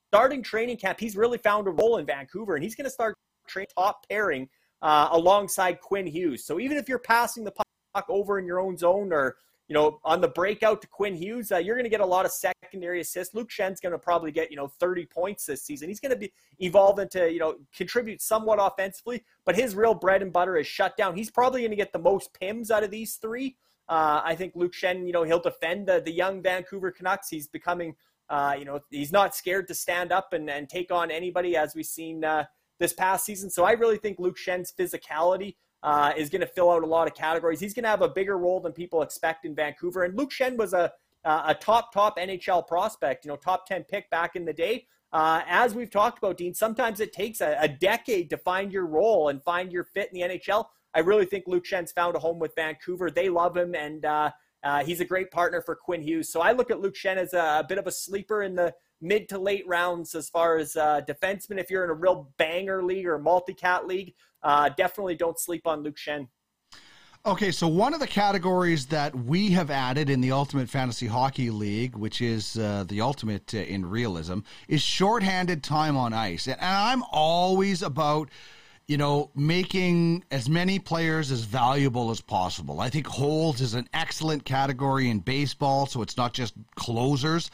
starting training camp, he's really found a role in Vancouver, and he's going to start top pairing uh, alongside Quinn Hughes. So even if you're passing the puck over in your own zone or you know on the breakout to Quinn Hughes, uh, you're going to get a lot of secondary assists. Luke Schenn's going to probably get you know 30 points this season. He's going to be evolve into you know contribute somewhat offensively, but his real bread and butter is shut down. He's probably going to get the most pims out of these three. Uh, I think Luke Schenn, you know, he'll defend the, the young Vancouver Canucks. He's becoming uh, you know, he's not scared to stand up and, and take on anybody as we've seen uh, this past season. So I really think Luke Schenn's physicality uh, is going to fill out a lot of categories. He's going to have a bigger role than people expect in Vancouver. And Luke Schenn was a a top top NHL prospect, you know, top ten pick back in the day. Uh, as we've talked about, Dean, sometimes it takes a, a, decade to find your role and find your fit in the NHL. I really think Luke Schenn's found a home with Vancouver. They love him, and uh, uh, he's a great partner for Quinn Hughes. So I look at Luke Schenn as a, a bit of a sleeper in the mid to late rounds as far as uh, defensemen. If you're in a real banger league or multi-cat league, uh, definitely don't sleep on Luke Schenn. Okay, so one of the categories that we have added in the Ultimate Fantasy Hockey League, which is uh, the ultimate uh, in realism, is shorthanded time on ice. And I'm always about you know, making as many players as valuable as possible. I think holds is an excellent category in baseball, so it's not just closers.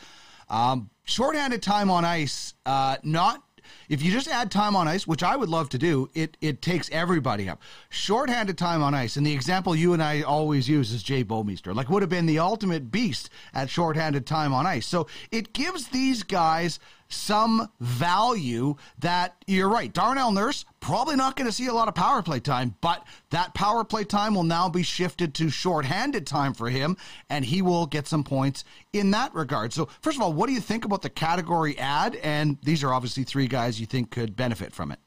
Um, shorthanded time on ice, uh, not if you just add time on ice, which I would love to do, it it takes everybody up. Shorthanded time on ice, and the example you and I always use is Jay Bouwmeester, like would have been the ultimate beast at shorthanded time on ice. So it gives these guys some value that you're right. Darnell Nurse probably not going to see a lot of power play time, but that power play time will now be shifted to shorthanded time for him, and he will get some points in that regard. So, first of all, what do you think about the category ad? And these are obviously three guys you think could benefit from it.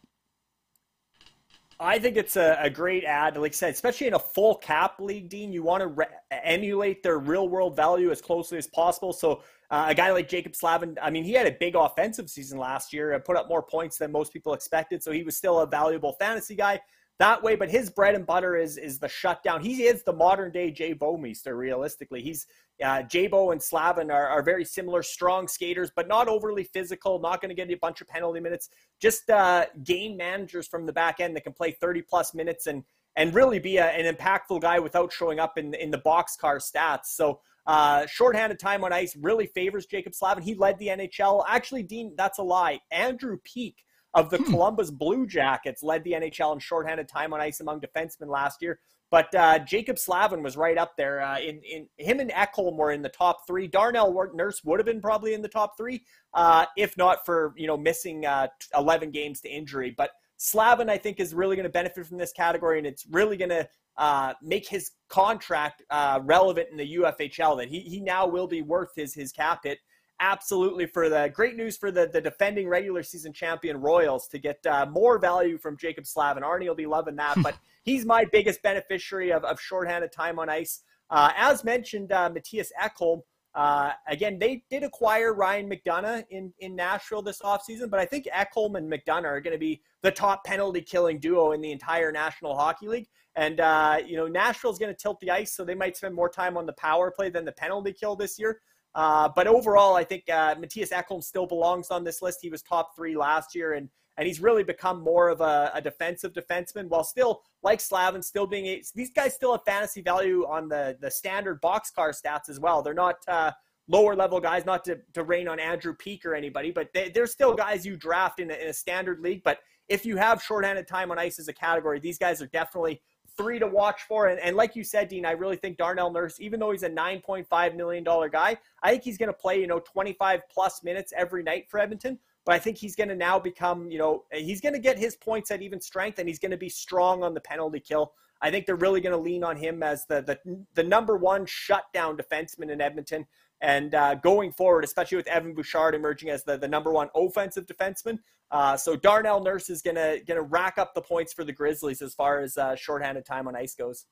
I think it's a, a, great ad. Like I said, especially in a full cap league, Dean, you want to re- emulate their real world value as closely as possible. So uh, a guy like Jaccob Slavin, I mean, he had a big offensive season last year and put up more points than most people expected. So he was still a valuable fantasy guy that way. But his bread and butter is is the shutdown. He is the modern day Jay Bouwmeester, realistically. He's uh, Jabo and Slavin are, are very similar, strong skaters, but not overly physical, not going to get a bunch of penalty minutes. Just uh, game managers from the back end that can play 30 plus minutes and and really be a, an impactful guy without showing up in in the boxcar stats. So uh, shorthanded time on ice really favors Jaccob Slavin. He led the NHL. Actually, Dean, that's a lie. Andrew Peeke of the hmm. Columbus Blue Jackets, led the NHL in shorthanded time on ice among defensemen last year. But uh, Jaccob Slavin was right up there. Uh, in in him and Ekholm were in the top three. Darnell Nurse would have been probably in the top three, uh, if not for you know missing uh, 11 games to injury. But Slavin, I think, is really going to benefit from this category, and it's really going to uh, make his contract uh, relevant in the UFHL. That he he now will be worth his his cap hit absolutely for the great news for the, the defending regular season champion Royals to get uh, more value from Jaccob Slavin. Arnie will be loving that, but he's my biggest beneficiary of, of shorthanded time on ice. Uh, as mentioned, uh, Mattias Ekholm, uh, again, they did acquire Ryan McDonagh in, in Nashville this offseason, but I think Ekholm and McDonagh are going to be the top penalty killing duo in the entire National Hockey League. And, uh, you know, Nashville's going to tilt the ice, so they might spend more time on the power play than the penalty kill this year. Uh, but overall, I think uh, Mattias Ekholm still belongs on this list. He was top three last year, and and he's really become more of a, a defensive defenseman while still, like Slavin, still being a, these guys still have fantasy value on the the standard boxcar stats as well. They're not uh, lower level guys, not to, to rain on Andrew Peeke or anybody, but they, they're still guys you draft in a, in a standard league. But if you have shorthanded time on ice as a category, these guys are definitely three to watch for. And, and like you said, Dean, I really think Darnell Nurse, even though he's a $9.5 million guy, I think he's going to play, you know, 25 plus minutes every night for Edmonton. But I think he's going to now become, you know, he's going to get his points at even strength and he's going to be strong on the penalty kill. I think they're really going to lean on him as the, the, the number one shutdown defenseman in Edmonton. And uh, going forward, especially with Evan Bouchard emerging as the, the number one offensive defenseman, uh, so Darnell Nurse is gonna gonna rack up the points for the Grizzlies as far as uh, shorthanded time on ice goes.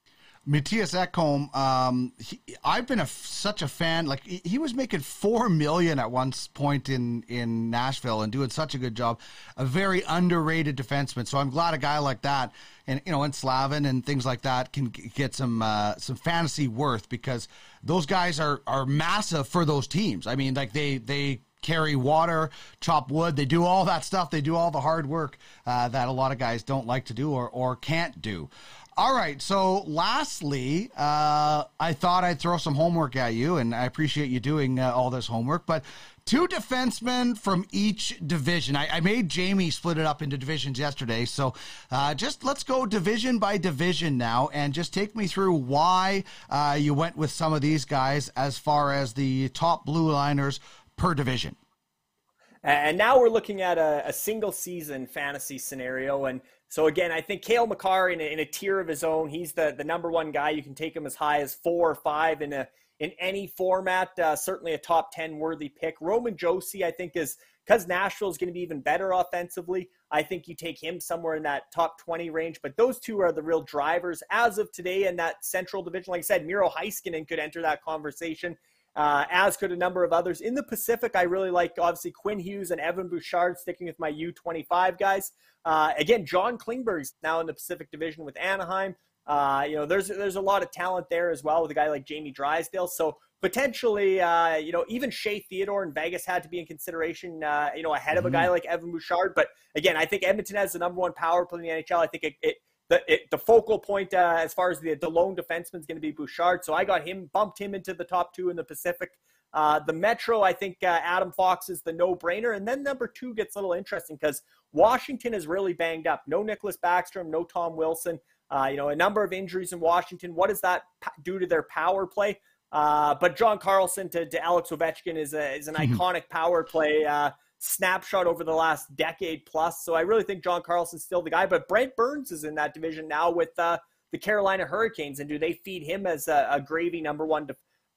Mattias Ekholm, um, he, I've been a, such a fan. Like he, he, was making four million at one point in in Nashville and doing such a good job. A very underrated defenseman. So I'm glad a guy like that, and you know, and Slavin and things like that can get some uh, some fantasy worth because those guys are are massive for those teams. I mean, like they they carry water, chop wood. They do all that stuff. They do all the hard work uh, that a lot of guys don't like to do or, or can't do. All right. So, lastly, uh, I thought I'd throw some homework at you, and I appreciate you doing uh, all this homework. But two defensemen from each division. I, I, made Jamie split it up into divisions yesterday. So, uh, just let's go division by division now, and just take me through why uh, you went with some of these guys as far as the top blue liners per division. And now we're looking at a, a, single season fantasy scenario. And so, again, I think Cale Makar in a, in a, tier of his own, he's the, the number one guy. You can take him as high as four or five in a in any format. Uh, certainly a top 10 worthy pick. Roman Josi, I think, is because Nashville is going to be even better offensively. I think you take him somewhere in that top 20 range. But those two are the real drivers as of today in that central division. Like I said, Miro Heiskanen could enter that conversation uh, as could a number of others. In the Pacific, I really like obviously Quinn Hughes and Evan Bouchard, sticking with my U25 guys. Uh, again, John Klingberg's now in the Pacific Division with Anaheim. Uh, you know, there's there's a lot of talent there as well with a guy like Jamie Drysdale. So potentially, uh, you know, even Shea Theodore in Vegas had to be in consideration, uh, you know, ahead of a guy mm-hmm. like Evan Bouchard. But again, I think Edmonton has the number one power play in the NHL. I think it, it the it, the focal point uh, as far as the the lone defenseman is going to be Bouchard. So I got him bumped him into the top two in the Pacific. Uh, the Metro, I think uh, Adam Fox is the no brainer, and then number two gets a little interesting because Washington is really banged up. No Nicholas Backstrom, no Tom Wilson. Uh, you know, a number of injuries in Washington. What does that do to their power play? Uh, but John Carlson to, to Alex Ovechkin is a, is an iconic power play uh, snapshot over the last decade plus. So I really think John Carlson's still the guy. But Brent Burns is in that division now with uh, the Carolina Hurricanes, and do they feed him as a, a gravy number one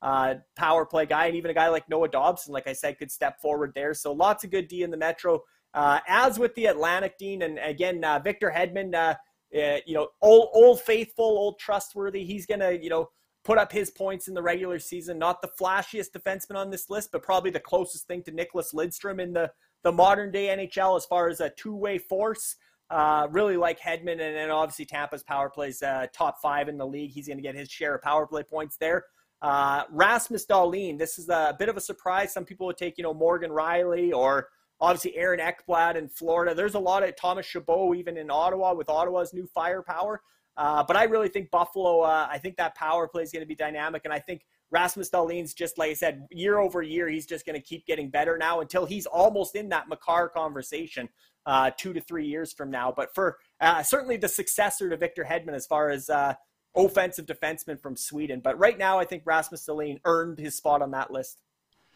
uh, power play guy? And even a guy like Noah Dobson, like I said, could step forward there. So lots of good D in the Metro. Uh, as with the Atlantic Dean, and again uh, Victor Hedman, uh, uh, you know, old old faithful, old trustworthy. He's gonna you know put up his points in the regular season. Not the flashiest defenseman on this list, but probably the closest thing to Nicholas Lidstrom in the, the modern day NHL as far as a two way force. Uh, really like Hedman, and then obviously Tampa's power plays uh, top five in the league. He's going to get his share of power play points there. Uh, Rasmus Dahlin, this is a bit of a surprise. Some people would take, you know, Morgan Rielly or obviously Aaron Ekblad in Florida. There's a lot of Thomas Chabot even in Ottawa with Ottawa's new firepower. Uh, but I really think Buffalo, uh, I think that power play is going to be dynamic. And I think Rasmus Dahlin's just like I said, year over year, he's just going to keep getting better now until he's almost in that Makar conversation uh, two to three years from now. But for uh, certainly the successor to Victor Hedman as far as uh, offensive defenseman from Sweden. But right now, I think Rasmus Dahlin earned his spot on that list.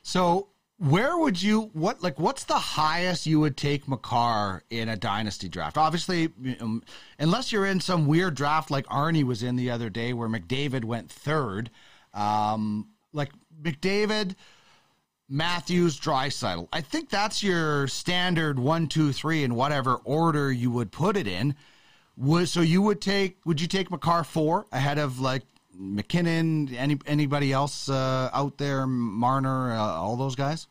So where would you what like what's the highest you would take Makar in a dynasty draft? Obviously, um, unless you're in some weird draft like Arnie was in the other day, where McDavid went third. Um, like McDavid, Matthews, Draisaitl. I think that's your standard one, two, three, in whatever order you would put it in. Was so you would take? Would you take Makar four ahead of like MacKinnon, Any anybody else uh, out there? Marner, uh, all those guys.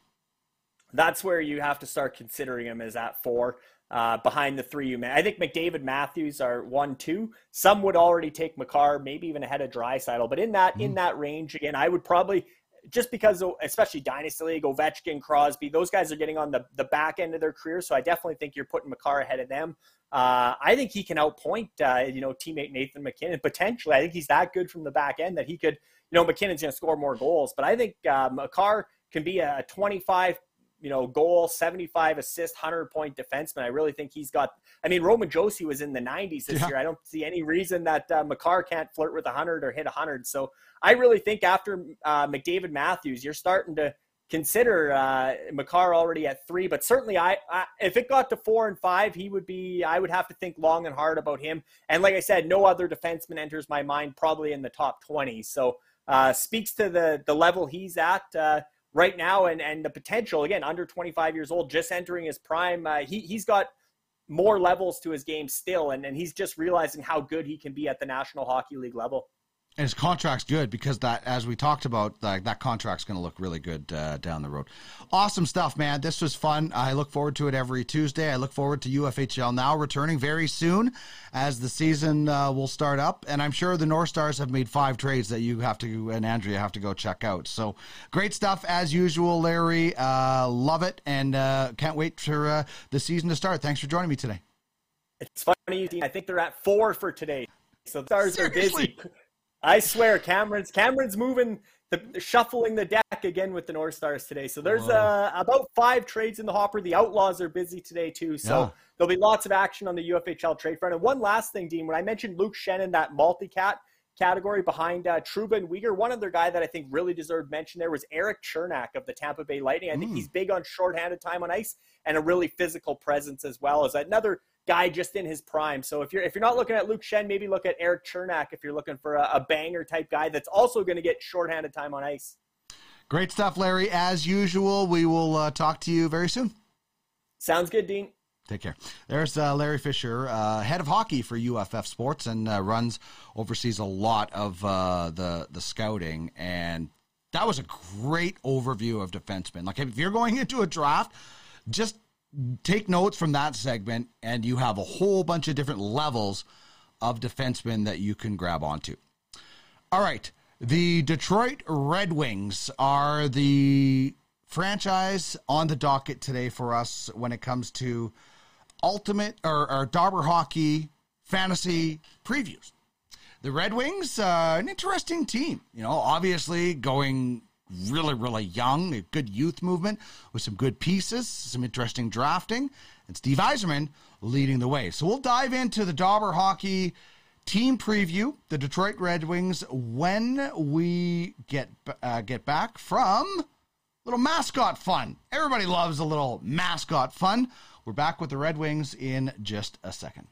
That's where you have to start considering him as at four. Uh, behind the three you may. I think McDavid Matthews are one, two. Some would already take Makar, maybe even ahead of Draisaitl. But in that mm. in that range, again, I would probably just because especially Dynasty League, Ovechkin, Crosby, those guys are getting on the, the back end of their career. So I definitely think you're putting Makar ahead of them. Uh, I think he can outpoint, uh, you know, teammate Nathan MacKinnon potentially. I think he's that good from the back end that he could, you know, MacKinnon's going to score more goals. But I think uh, Makar can be a 25 you know, goal, 75 assist, 100 point defenseman. I really think he's got. I mean, Roman Josi was in the 90s this yeah. year. I don't see any reason that uh, Makar can't flirt with 100 or hit 100. So I really think after uh, McDavid Matthews, you're starting to consider uh, Makar already at three. But certainly, I, I if it got to four and five, he would be. I would have to think long and hard about him. And like I said, no other defenseman enters my mind probably in the top 20. So uh, speaks to the the level he's at. Uh, right now and and the potential again under 25 years old just entering his prime uh, he he's got more levels to his game still and and he's just realizing how good he can be at the National Hockey League level and his contract's good because that, as we talked about, that, that contract's going to look really good uh, down the road. Awesome stuff, man. This was fun. I look forward to it every Tuesday. I look forward to UFHL now returning very soon as the season uh, will start up. And I'm sure the North Stars have made five trades that you have to, and Andrea have to go check out. So great stuff as usual, Larry. Uh, love it. And uh, can't wait for uh, the season to start. Thanks for joining me today. It's funny, I think they're at four for today. So the Stars Seriously? are busy I swear, Cameron's Cameron's moving, the, shuffling the deck again with the North Stars today. So there's uh, about five trades in the hopper. The Outlaws are busy today too, so yeah. there'll be lots of action on the UFHL trade front. And one last thing, Dean, when I mentioned Luke Schenn, that multi-cat category behind uh, Trouba and Weegar, one other guy that I think really deserved mention there was Eric Cernak of the Tampa Bay Lightning. I think mm. he's big on shorthanded time on ice and a really physical presence as well as another guy just in his prime. So if you're if you're not looking at Luke Schenn, maybe look at Eric Cernak if you're looking for a, a banger type guy that's also going to get shorthanded time on ice. Great stuff, Larry. As usual, we will uh, talk to you very soon. Sounds good, Dean. Take care. There's uh, Larry Fisher, uh, head of hockey for UFF Sports, and uh, runs oversees a lot of uh, the the scouting. And that was a great overview of defensemen. Like if you're going into a draft, just take notes from that segment, and you have a whole bunch of different levels of defensemen that you can grab onto. All right. The Detroit Red Wings are the franchise on the docket today for us when it comes to ultimate or, or Dobber hockey fantasy previews. The Red Wings, uh, an interesting team. You know, obviously going really, really young, a good youth movement with some good pieces, some interesting drafting, and Steve Yzerman leading the way. So we'll dive into the Dobber Hockey team preview, the Detroit Red Wings, when we get uh, get back from little mascot fun. Everybody loves a little mascot fun. We're back with the Red Wings in just a second.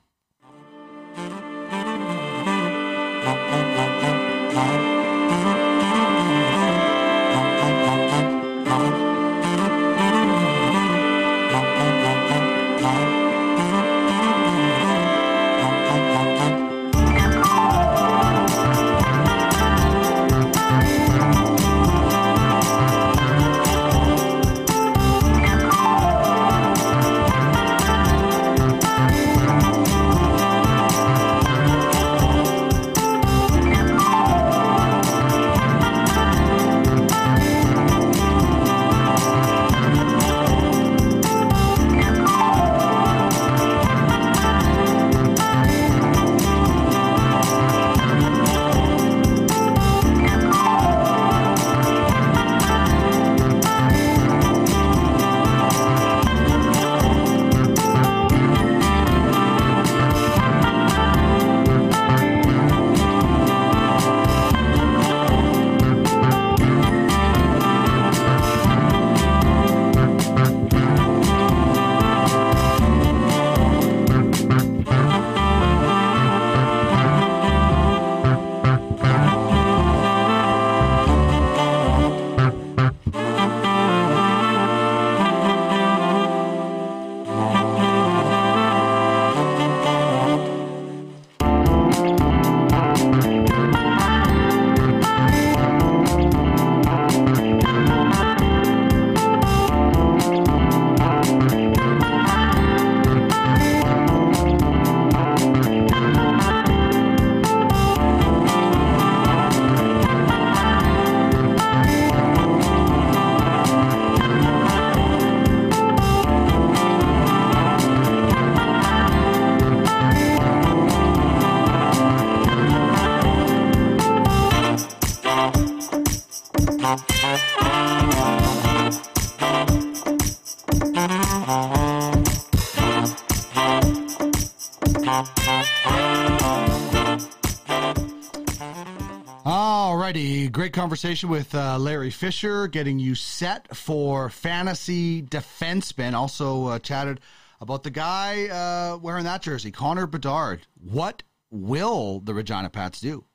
Conversation with uh, Larry Fisher, getting you set for fantasy defenseman. Also uh, chatted about the guy uh, wearing that jersey, Connor Bedard. What will the Regina Pats do?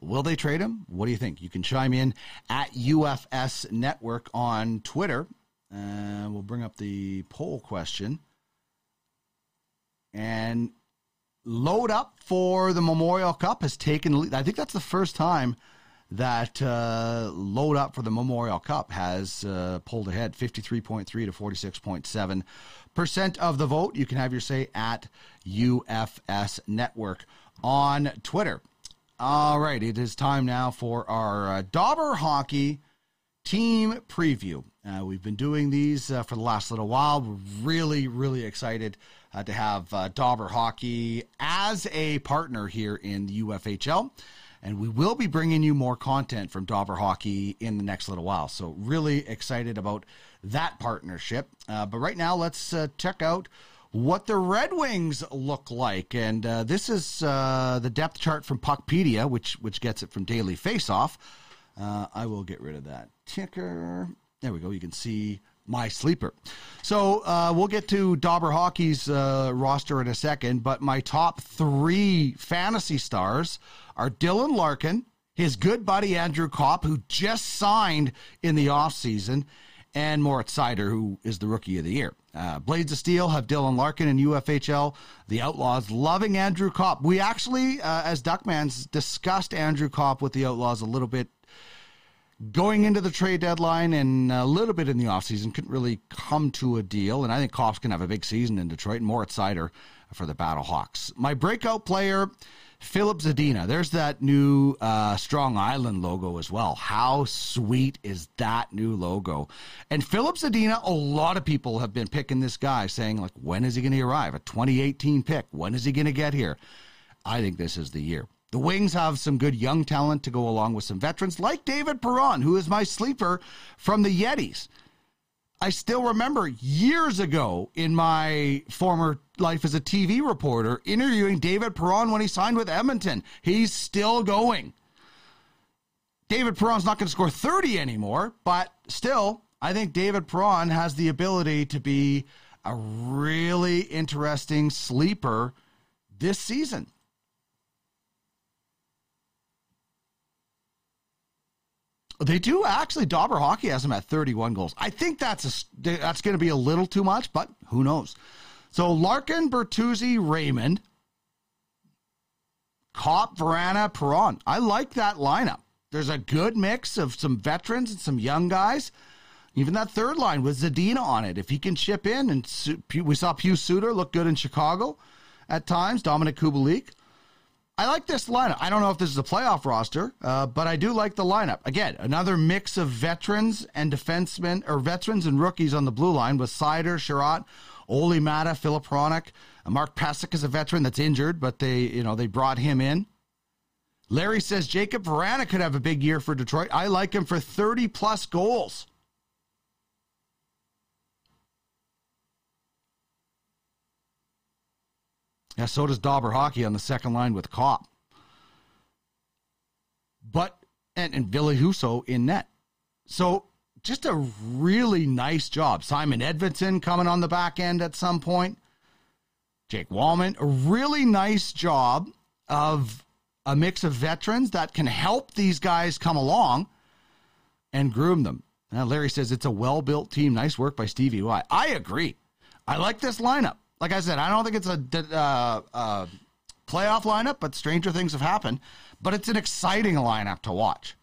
Will they trade him? What do you think? You can chime in at UFS Network on Twitter. Uh, we'll bring up the poll question. And load up for the Memorial Cup has taken. I think that's the first time that uh, load up for the Memorial Cup has uh, pulled ahead 53.3 to 46.7 percent of the vote. You can have your say at UFS Network on Twitter. All right, it is time now for our uh, Dobber Hockey team preview. Uh, we've been doing these uh, for the last little while. We're really, really excited uh, to have uh, Dobber Hockey as a partner here in the UFHL. And we will be bringing you more content from Dobber Hockey in the next little while. So, really excited about that partnership. Uh, but right now, let's uh, check out what the Red Wings look like. And uh, this is uh, the depth chart from Puckpedia, which, which gets it from Daily Faceoff. Uh, I will get rid of that ticker. There we go. You can see my sleeper. So uh, we'll get to Dobber Hockey's uh, roster in a second, but my top three fantasy stars are Dylan Larkin, his good buddy Andrew Copp, who just signed in the offseason, and Moritz Seider, who is the rookie of the year. Uh, Blades of Steel have Dylan Larkin and UFHL. The Outlaws loving Andrew Copp. We actually, uh, as Duckmans, discussed Andrew Copp with the Outlaws a little bit going into the trade deadline and a little bit in the offseason, couldn't really come to a deal. And I think Copp's going to have a big season in Detroit and at Seider for the Battle Hawks. My breakout player, Filip Zadina. There's that new uh, Strong Island logo as well. How sweet is that new logo? And Filip Zadina, a lot of people have been picking this guy, saying, like, when is he going to arrive? A 2018 pick. When is he going to get here? I think this is the year. The Wings have some good young talent to go along with some veterans, like David Perron, who is my sleeper from the Yetis. I still remember years ago in my former life as a TV reporter interviewing David Perron when he signed with Edmonton. He's still going. David Perron's not going to score 30 anymore, but still, I think David Perron has the ability to be a really interesting sleeper this season. They do actually. Dobber hockey has him at 31 goals. I think that's a, that's going to be a little too much, but who knows? So Larkin, Bertuzzi, Raymond, Copp, Vrana, Perron. I like that lineup. There's a good mix of some veterans and some young guys. Even that third line with Zadina on it. If he can chip in, and we saw Pius Suter look good in Chicago at times. Dominik Kubalik. I like this lineup. I don't know if this is a playoff roster, uh, but I do like the lineup. Again, another mix of veterans and defensemen, or veterans and rookies on the blue line with Seider, Chiarot, Olli Maatta, Filip Hronek. Uh, Mark Pysyk is a veteran that's injured, but they, you know, they brought him in. Larry says Jakub Vrana could have a big year for Detroit. I like him for 30 plus goals. Yeah, so does Dobber Hockey on the second line with Copp. But, and, and Ville Husso in net. So just a really nice job. Simon Edvinsson coming on the back end at some point. Jake Walman, a really nice job of a mix of veterans that can help these guys come along and groom them. Now, Larry says it's a well built team. Nice work by Stevie Y. I agree. I like this lineup like I said, I don't think it's a uh, uh, playoff lineup, but stranger things have happened. But it's an exciting lineup to watch.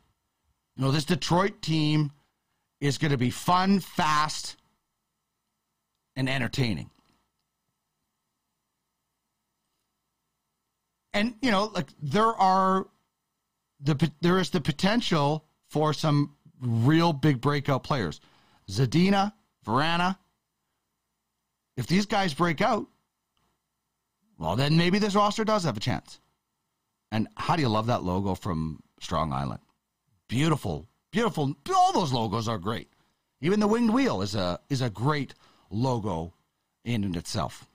You know, this Detroit team is going to be fun, fast, and entertaining. And you know, like there are the there is the potential for some real big breakout players. Zadina, Vrana, if these guys break out, well, then maybe this roster does have a chance. And how do you love that logo from Strong Island? Beautiful, beautiful. All those logos are great. Even the winged wheel is a is a great logo in and itself.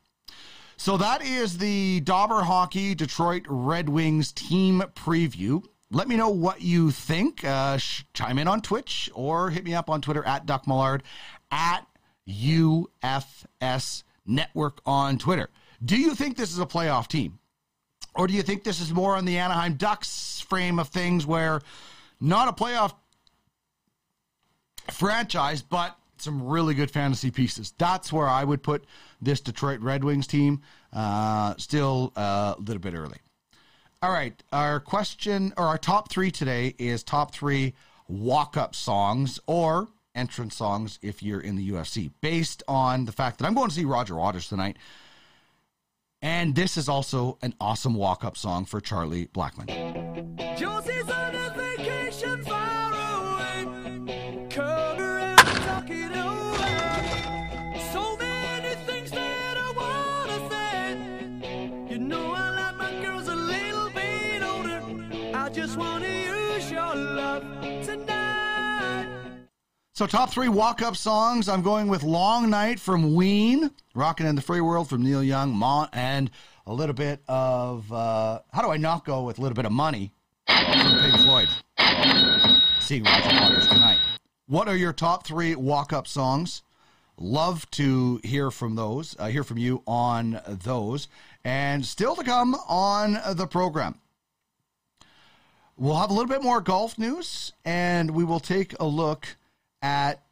So that is the Dobber Hockey Detroit Red Wings team preview. Let me know what you think. Uh, chime in on Twitch or hit me up on Twitter at Duck Millard at UFS Network on Twitter. Do you think this is a playoff team? Or do you think this is more on the Anaheim Ducks frame of things where not a playoff franchise, but some really good fantasy pieces? That's where I would put this Detroit Red Wings team. Uh, still a little bit early. All right, our question or our top three today is top three walk up songs or entrance songs if you're in the UFC, based on the fact that I'm going to see Roger Waters tonight. And this is also an awesome walk up song for Charlie Blackmon. Josie's So, top three walk up songs. I'm going with Long Night from Ween, Rockin' in the Free World from Neil Young, and a little bit of, uh, how do I not go with a little bit of money from Pink Floyd? Seeing Roger Waters tonight. What are your top three walk up songs? Love to hear from those, uh, hear from you on those. And still to come on the program. We'll have a little bit more golf news, and we will take a look at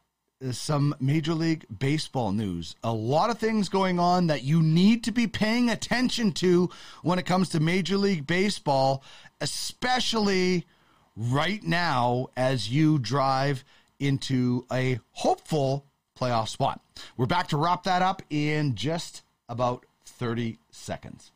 some Major League Baseball news. A lot of things going on that you need to be paying attention to when it comes to Major League Baseball, especially right now as you drive into a hopeful playoff spot. We're back to wrap that up in just about 30 seconds.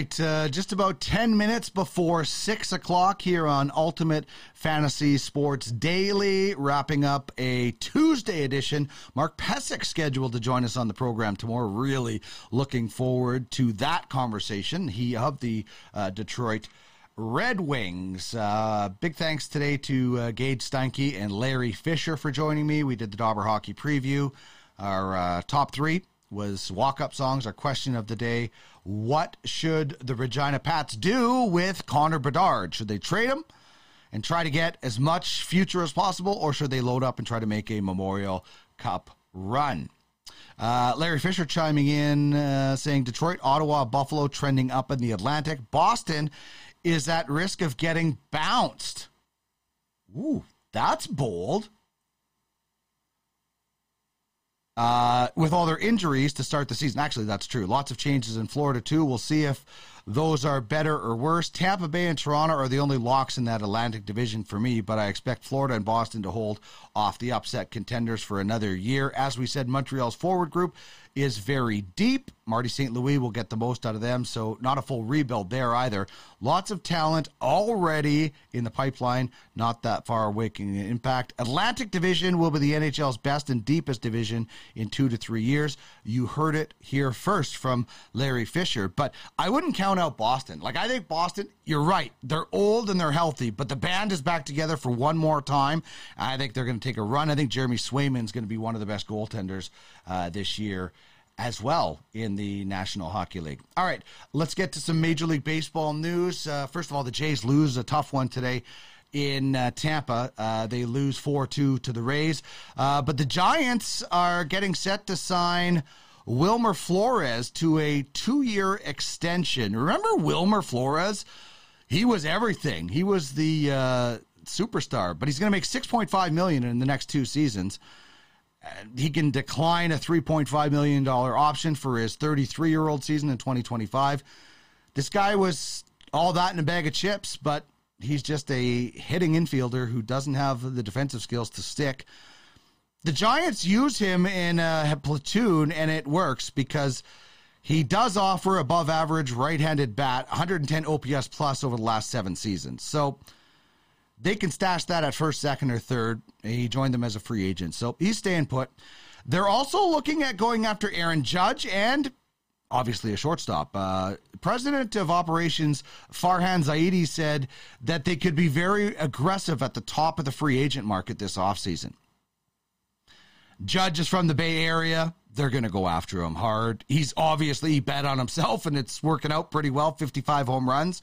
Right, uh, just about 10 minutes before 6 o'clock here on Ultimate Fantasy Sports Daily, wrapping up a Tuesday edition. Mark Pysyk scheduled to join us on the program tomorrow. Really looking forward to that conversation. He of the uh, Detroit Red Wings. Uh, big thanks today to uh, Gaige Steinke and Larry Fisher for joining me. We did the Dobber Hockey preview. Our uh, top three was walk up songs. Our question of the day What should the Regina Pats do with Connor Bedard? Should they trade him and try to get as much future as possible, or should they load up and try to make a Memorial Cup run? Uh, Larry Fisher chiming in uh, saying Detroit, Ottawa, Buffalo trending up in the Atlantic. Boston is at risk of getting bounced. Ooh, that's bold. Uh, with all their injuries to start the season. Actually, that's true. Lots of changes in Florida, too. We'll see if those are better or worse. Tampa Bay and Toronto are the only locks in that Atlantic division for me, but I expect Florida and Boston to hold off the upset contenders for another year. As we said, Montreal's forward group is very deep. Marty St. Louis will get the most out of them, so not a full rebuild there either. Lots of talent already in the pipeline, not that far away in impact. Atlantic Division will be the NHL's best and deepest division in two to three years. You heard it here first from Larry Fisher, but I wouldn't count out Boston. Like, I think Boston, you're right. They're old and they're healthy, but the band is back together for one more time. I think they're going to take a run. I think Jeremy Swayman's going to be one of the best goaltenders uh, this year as well in the National Hockey League. All right, let's get to some Major League Baseball news. Uh, first of all, the Jays lose a tough one today in uh, Tampa. Uh, they lose 4 2 to the Rays. Uh, but the Giants are getting set to sign Wilmer Flores to a two year extension. Remember Wilmer Flores? He was everything. He was the uh, superstar, but he's going to make 6.5 million in the next two seasons. He can decline a 3.5 million dollar option for his 33 year old season in 2025. This guy was all that in a bag of chips, but he's just a hitting infielder who doesn't have the defensive skills to stick. The Giants use him in a platoon, and it works because he does offer above average right handed bat, 110 OPS plus over the last seven seasons. So they can stash that at first, second, or third. He joined them as a free agent. So he's staying put. They're also looking at going after Aaron Judge and obviously a shortstop. Uh, President of Operations Farhan Zaidi said that they could be very aggressive at the top of the free agent market this offseason. Judge is from the Bay Area. They're going to go after him hard. He's obviously bet on himself, and it's working out pretty well 55 home runs.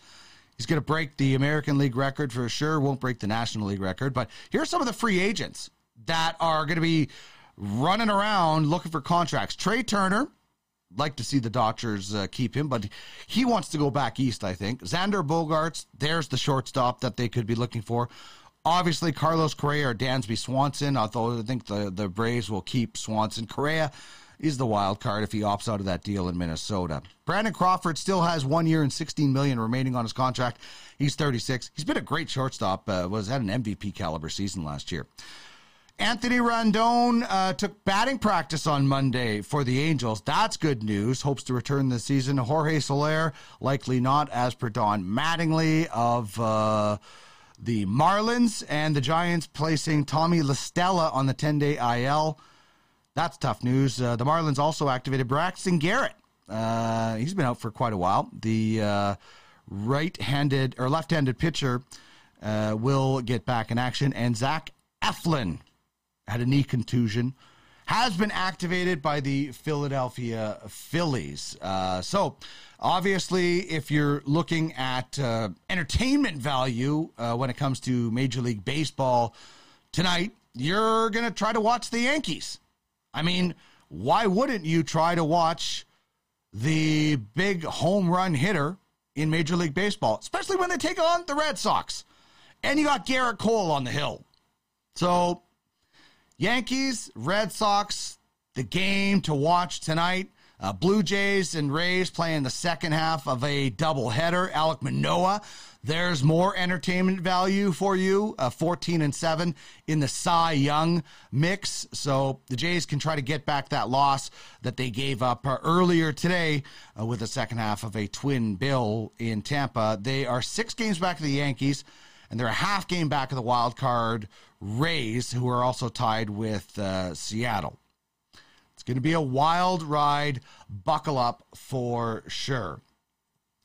He's going to break the American League record for sure. Won't break the National League record. But here's some of the free agents that are going to be running around looking for contracts. Trea Turner, like to see the Dodgers uh, keep him, but he wants to go back east, I think. Xander Bogaerts, there's the shortstop that they could be looking for. Obviously, Carlos Correa or Dansby Swanson, although I think the, the Braves will keep Swanson. Correa is the wild card if he opts out of that deal in Minnesota. Brandon Crawford still has one year and 16 million remaining on his contract. He's 36. He's been a great shortstop. Uh, was at an MVP caliber season last year. Anthony Rendon uh, took batting practice on Monday for the Angels. That's good news. Hopes to return this season. Jorge Soler, likely not, as per Don Mattingly of uh, the Marlins, and the Giants placing Tommy LaStella on the 10 day IL. That's tough news. Uh, the Marlins also activated Braxton Garrett. Uh, he's been out for quite a while. The uh, right-handed or left-handed pitcher uh, will get back in action, and Zach Eflin had a knee contusion. Has been activated by the Philadelphia Phillies. Uh, so, obviously, if you're looking at uh, entertainment value when it comes to Major League Baseball tonight, you're going to try to watch the Yankees. I mean, why wouldn't you try to watch the big home run hitter in Major League Baseball, especially when they take on the Red Sox? And you got Gerrit Cole on the hill. So, Yankees, Red Sox, the game to watch tonight. Uh, Blue Jays and Rays playing the second half of a doubleheader. Alek Manoah, there's more entertainment value for you. Uh, 14 and 7 in the Cy Young mix. So the Jays can try to get back that loss that they gave up uh, earlier today uh, with the second half of a twin bill in Tampa. They are six games back of the Yankees, and they're a half game back of the wild card Rays, who are also tied with uh, Seattle. It's going to be a wild ride. Buckle up for sure.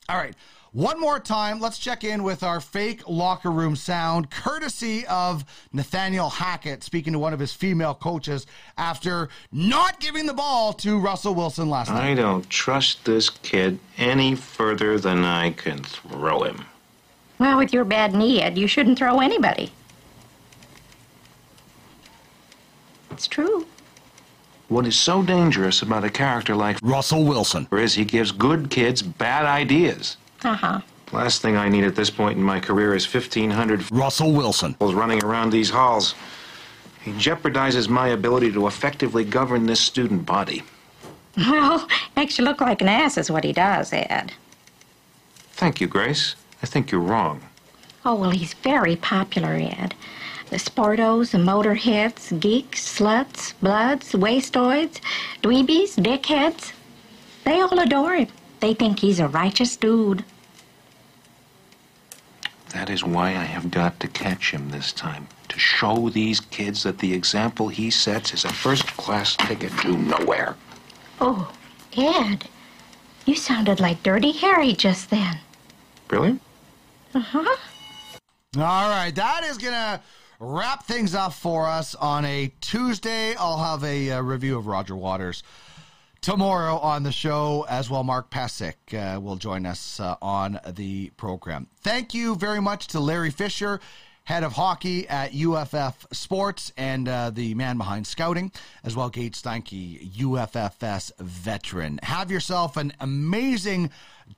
All right. One more time, let's check in with our fake locker room sound, courtesy of Nathaniel Hackett speaking to one of his female coaches after not giving the ball to Russell Wilson last night. I don't trust this kid any further than I can throw him. Well, with your bad knee, Ed, you shouldn't throw anybody. It's true. What is so dangerous about a character like Russell Wilson is he gives good kids bad ideas. Uh huh. Last thing I need at this point in my career is 1,500 Russell Wilson running around these halls. He jeopardizes my ability to effectively govern this student body. Well, makes you look like an ass, is what he does, Ed. Thank you, Grace. I think you're wrong. Oh, well, he's very popular, Ed. The sportos, the motorheads, geeks, sluts, bloods, wastoids, dweebies, dickheads. They all adore him. They think he's a righteous dude. That is why I have got to catch him this time. To show these kids that the example he sets is a first class ticket to nowhere. Oh, Ed, you sounded like Dirty Harry just then. Really? Uh huh. All right, that is going to wrap things up for us on a Tuesday. I'll have a uh, review of Roger Waters tomorrow on the show as well. Mark Pysyk uh, will join us uh, on the program. Thank you very much to Larry Fisher, head of hockey at UFF Sports and uh, the man behind scouting, as well Gaige Steinke, UFFS veteran. Have yourself an amazing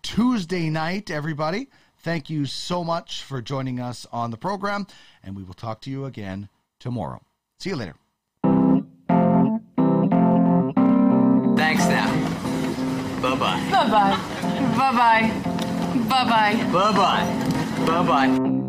Tuesday night, everybody. Thank you so much for joining us on the program, and we will talk to you again tomorrow. See you later. Thanks now. Bye bye. Bye bye. Bye bye. Bye bye. Bye bye. Bye bye.